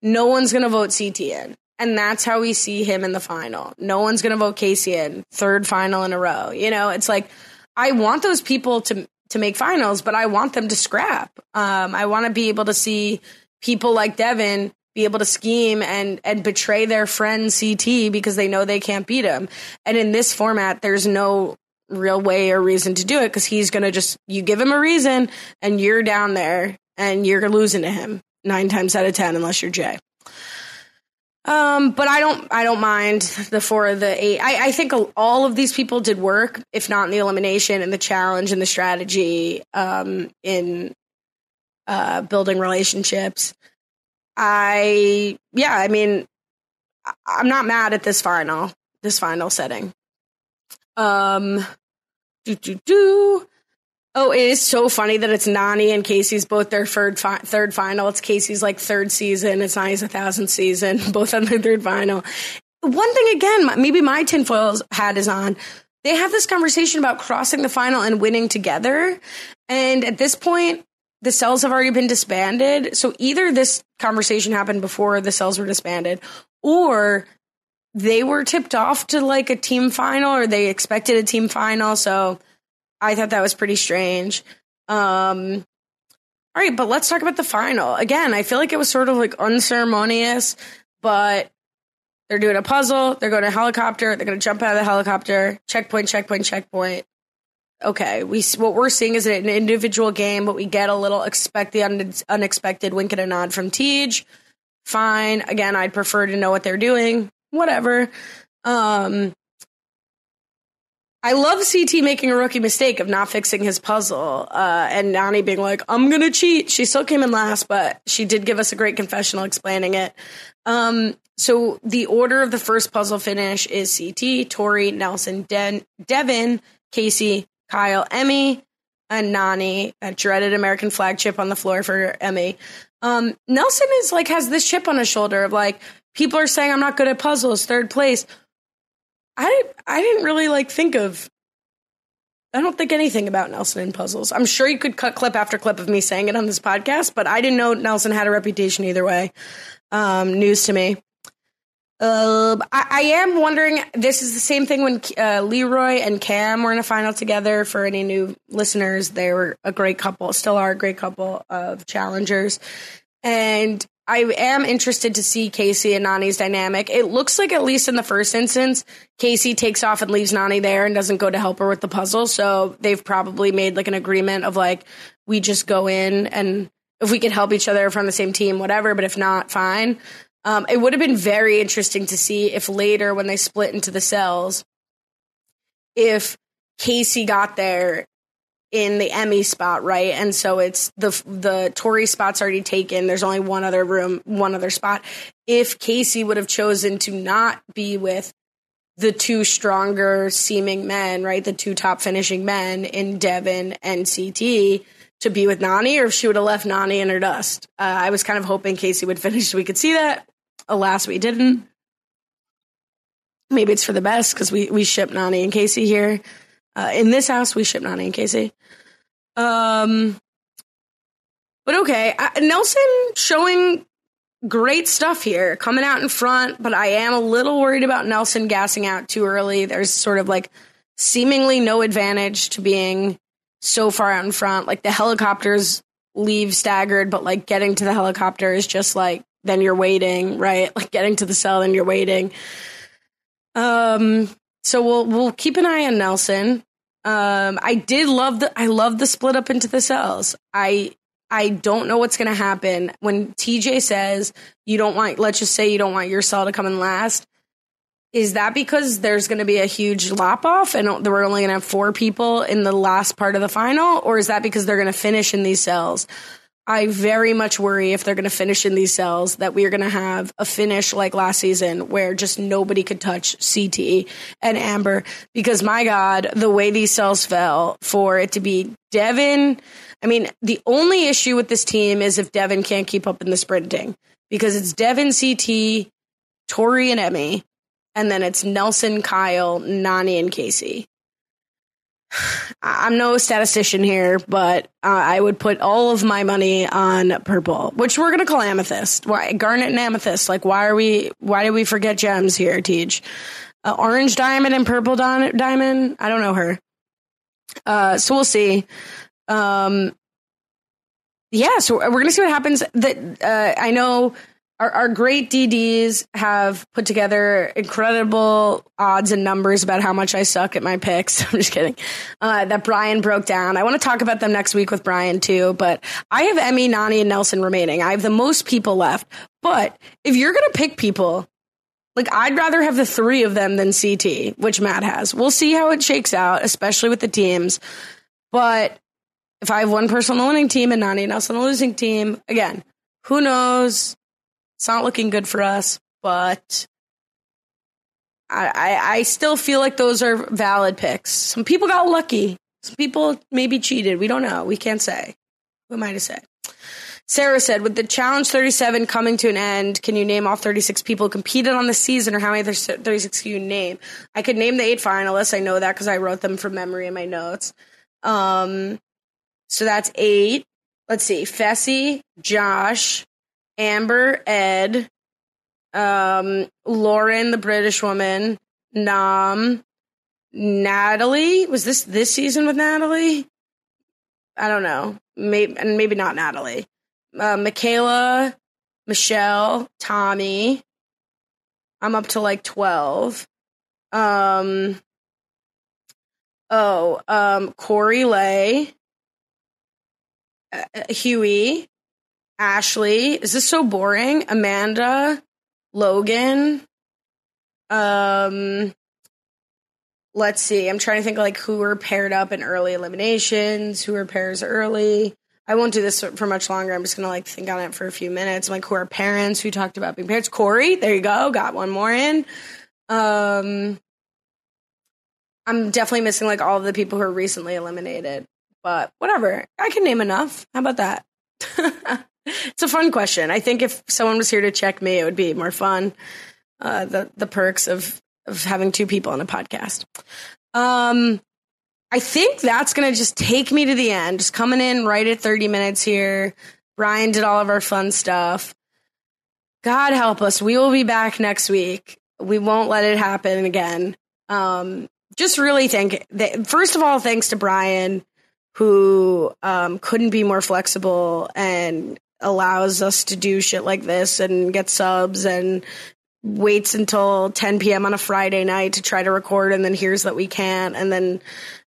Speaker 6: no one's gonna vote CT in. And that's how we see him in the final. No one's gonna vote Kaycee in, third final in a row. You know, it's like I want those people to to make finals, but I want them to scrap. Um, I want to be able to see people like Devin be able to scheme and and betray their friend CT because they know they can't beat him. And in this format, there's no real way or reason to do it because he's gonna just you give him a reason and you're down there and you're losing to him nine times out of ten unless you're Jay. Um, but I don't, I don't mind the four of the eight. I, I think all of these people did work, if not in the elimination and the challenge and the strategy, um, in, uh, building relationships. I, yeah, I mean, I'm not mad at this final, this final setting. Um, do, do, do. Oh, it is so funny that it's Nany and Kaycee's both their third fi- third final. It's Kaycee's like third season. It's Nany's a thousand season, both on their third final. One thing again, maybe my tinfoil hat is on. They have this conversation about crossing the final and winning together, and at this point, the cells have already been disbanded. So either this conversation happened before the cells were disbanded, or they were tipped off to like a team final, or they expected a team final. So I thought that was pretty strange. Um, all right, but let's talk about the final. Again, I feel like it was sort of like unceremonious, but they're doing a puzzle. They're going to helicopter. They're going to jump out of the helicopter. Checkpoint, checkpoint, checkpoint. Okay, we what we're seeing is an individual game, but we get a little expect the un- unexpected wink and a nod from TJ. Fine. Again, I'd prefer to know what they're doing. Whatever. Um, I love CT making a rookie mistake of not fixing his puzzle, uh, and Nany being like, "I'm gonna cheat." She still came in last, but she did give us a great confessional explaining it. Um, so the order of the first puzzle finish is CT, Tori, Nelson, Den- Devin, Kaycee, Kyle, Emy, and Nany. A dreaded American flag chip on the floor for Emy. Um, Nelson is like has this chip on his shoulder of like people are saying I'm not good at puzzles, third place. I I didn't really like think of. I don't think anything about Nelson in puzzles. I'm sure you could cut clip after clip of me saying it on this podcast, but I didn't know Nelson had a reputation either way. Um, news to me. Uh, I, I am wondering. This is the same thing when uh, Leroy and Kam were in a final together. For any new listeners, they were a great couple. Still are a great couple of challengers, and I am interested to see Kaycee and Nany's dynamic. It looks like, at least in the first instance, Kaycee takes off and leaves Nany there and doesn't go to help her with the puzzle. So they've probably made like an agreement of like, we just go in and if we can help each other on the same team, whatever. But if not, fine. Um, it would have been very interesting to see if later, when they split into the cells, if Kaycee got there in the Emy spot, right? And so it's the the Tori spot's already taken. There's only one other room, one other spot. If Kaycee would have chosen to not be with the two stronger seeming men, right? The two top finishing men in Devin and CT to be with Nany, or if she would have left Nany in her dust. Uh, I was kind of hoping Kaycee would finish so we could see that. Alas, we didn't. Maybe it's for the best because we, we ship Nany and Kaycee here. Uh, in this house, we ship Nany and Kaycee. Um, but okay, I, Nelson showing great stuff here, coming out in front, but I am a little worried about Nelson gassing out too early. There's sort of like seemingly no advantage to being so far out in front. Like the helicopters leave staggered, but like getting to the helicopter is just like then you're waiting, right? Like getting to the cell, then you're waiting. Um, so we'll we'll keep an eye on Nelson. Um, I did love the I love the split up into the cells. I I don't know what's going to happen when TJ says you don't want. Let's just say you don't want your cell to come in last. Is that because there's going to be a huge lop off and we're only going to have four people in the last part of the final, or is that because they're going to finish in these cells? I very much worry if they're going to finish in these cells that we are going to have a finish like last season where just nobody could touch CT and Amber because my God, the way these cells fell for it to be Devin. I mean, the only issue with this team is if Devin can't keep up in the sprinting because it's Devin, CT, Tori, and Emy, and then it's Nelson, Kyle, Nany, and Kaycee. I'm no statistician here, but uh, I would put all of my money on purple, which we're gonna call amethyst. Why garnet and amethyst? Like, why are we? Why do we forget gems here, Teach? Uh, orange diamond and purple di- diamond. I don't know her. Uh, so we'll see. Um, yeah, so we're gonna see what happens. That uh, I know our, our great DDs have put together incredible odds and numbers about how much I suck at my picks. I'm just kidding. Uh, that Brian broke down. I want to talk about them next week with Brian too. But I have Emy, Nany, and Nelson remaining. I have the most people left. But if you're gonna pick people, like I'd rather have the three of them than CT, which Matt has. We'll see how it shakes out, especially with the teams. But if I have one person on the winning team and Nany and Nelson on the losing team, again, who knows? It's not looking good for us, but I, I, I still feel like those are valid picks. Some people got lucky. Some people maybe cheated. We don't know. We can't say. Who am I to say? Sarah said, with the challenge 37 coming to an end, can you name all 36 people who competed on the season or how many 36 can you name? I could name the eight finalists. I know that because I wrote them from memory in my notes. Um, so that's eight. Let's see. Fessy, Josh, Amber, Ed, um, Lauren, the British woman, Nam, Natalie. Was this this season with Natalie? I don't know. Maybe and maybe not Natalie. Uh, Michaela, Michelle, Tommy. I'm up to like twelve. Um. Oh, um, Corey Lay, uh, Hughie, Ashley. Is this so boring? Amanda, Logan. Um, let's see. I'm trying to think like who were paired up in early eliminations, who were pairs early. I won't do this for much longer. I'm just gonna like think on it for a few minutes. Like who are parents who talked about being parents? Corey, there you go. Got one more in. Um, I'm definitely missing like all of the people who are recently eliminated, but whatever. I can name enough. How about that? it's a fun question. I think if someone was here to check me, it would be more fun. Uh, the the perks of of having two people on a podcast. Um, I think that's gonna just take me to the end. Just coming in right at thirty minutes here. Brian did all of our fun stuff. God help us. We will be back next week. We won't let it happen again. Um, just really think that, first of all, thanks to Brian, who um, couldn't be more flexible and allows us to do shit like this and get subs and waits until 10 p.m. on a Friday night to try to record and then hears that we can't. And then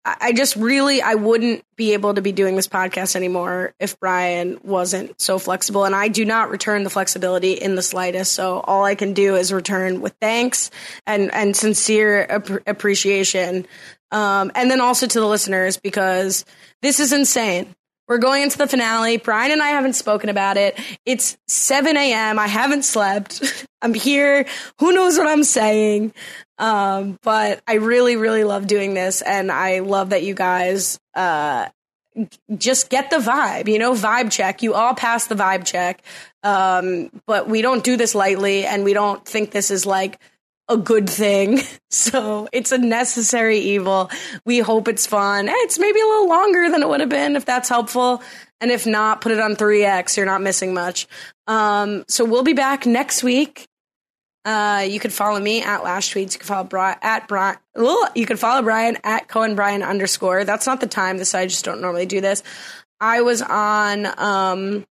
Speaker 6: I just really I wouldn't be able to be doing this podcast anymore if Brian wasn't so flexible. And I do not return the flexibility in the slightest. So all I can do is return with thanks and and sincere ap- appreciation. Um and then also to the listeners because this is insane we're going into the finale. Brian and I haven't spoken about it. It's 7 a.m. I haven't slept. I'm here. Who knows what I'm saying? Um, but I really, really love doing this. And I love that you guys, uh, just get the vibe, you know, vibe check. You all pass the vibe check. Um, but we don't do this lightly and we don't think this is like a good thing. So it's a necessary evil. We hope it's fun. Eh, It's maybe a little longer than it would have been if that's helpful. And if not, put it on 3X. You're not missing much. Um, so we'll be back next week. Uh, you can follow me at Last Tweets. You can follow Brian at Brian. You can follow Brian at Cohen Brian underscore. That's not the time. This I just don't normally do this. I was on um,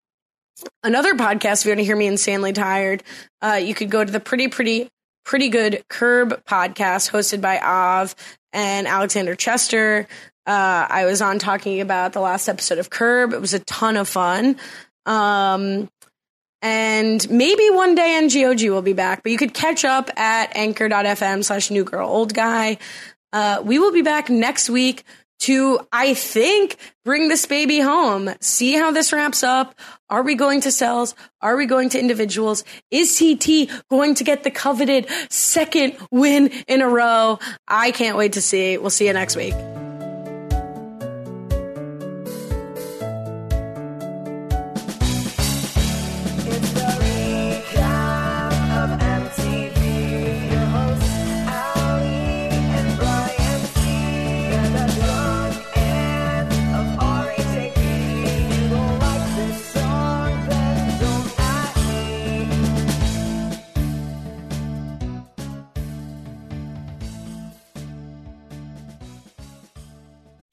Speaker 6: another podcast. If you want to hear me insanely tired, uh, you could go to the Pretty Pretty Pretty Good Curb podcast hosted by Av and Alexander Chester. Uh, I was on talking about the last episode of Curb. It was a ton of fun. Um, and maybe one day NGOG will be back, but you could catch up at anchor.fm slash new girl old guy. Uh, we will be back next week to, I think, bring this baby home. See how this wraps up. Are we going to cells? Are we going to individuals? Is CT going to get the coveted second win in a row? I can't wait to see. We'll see you next week.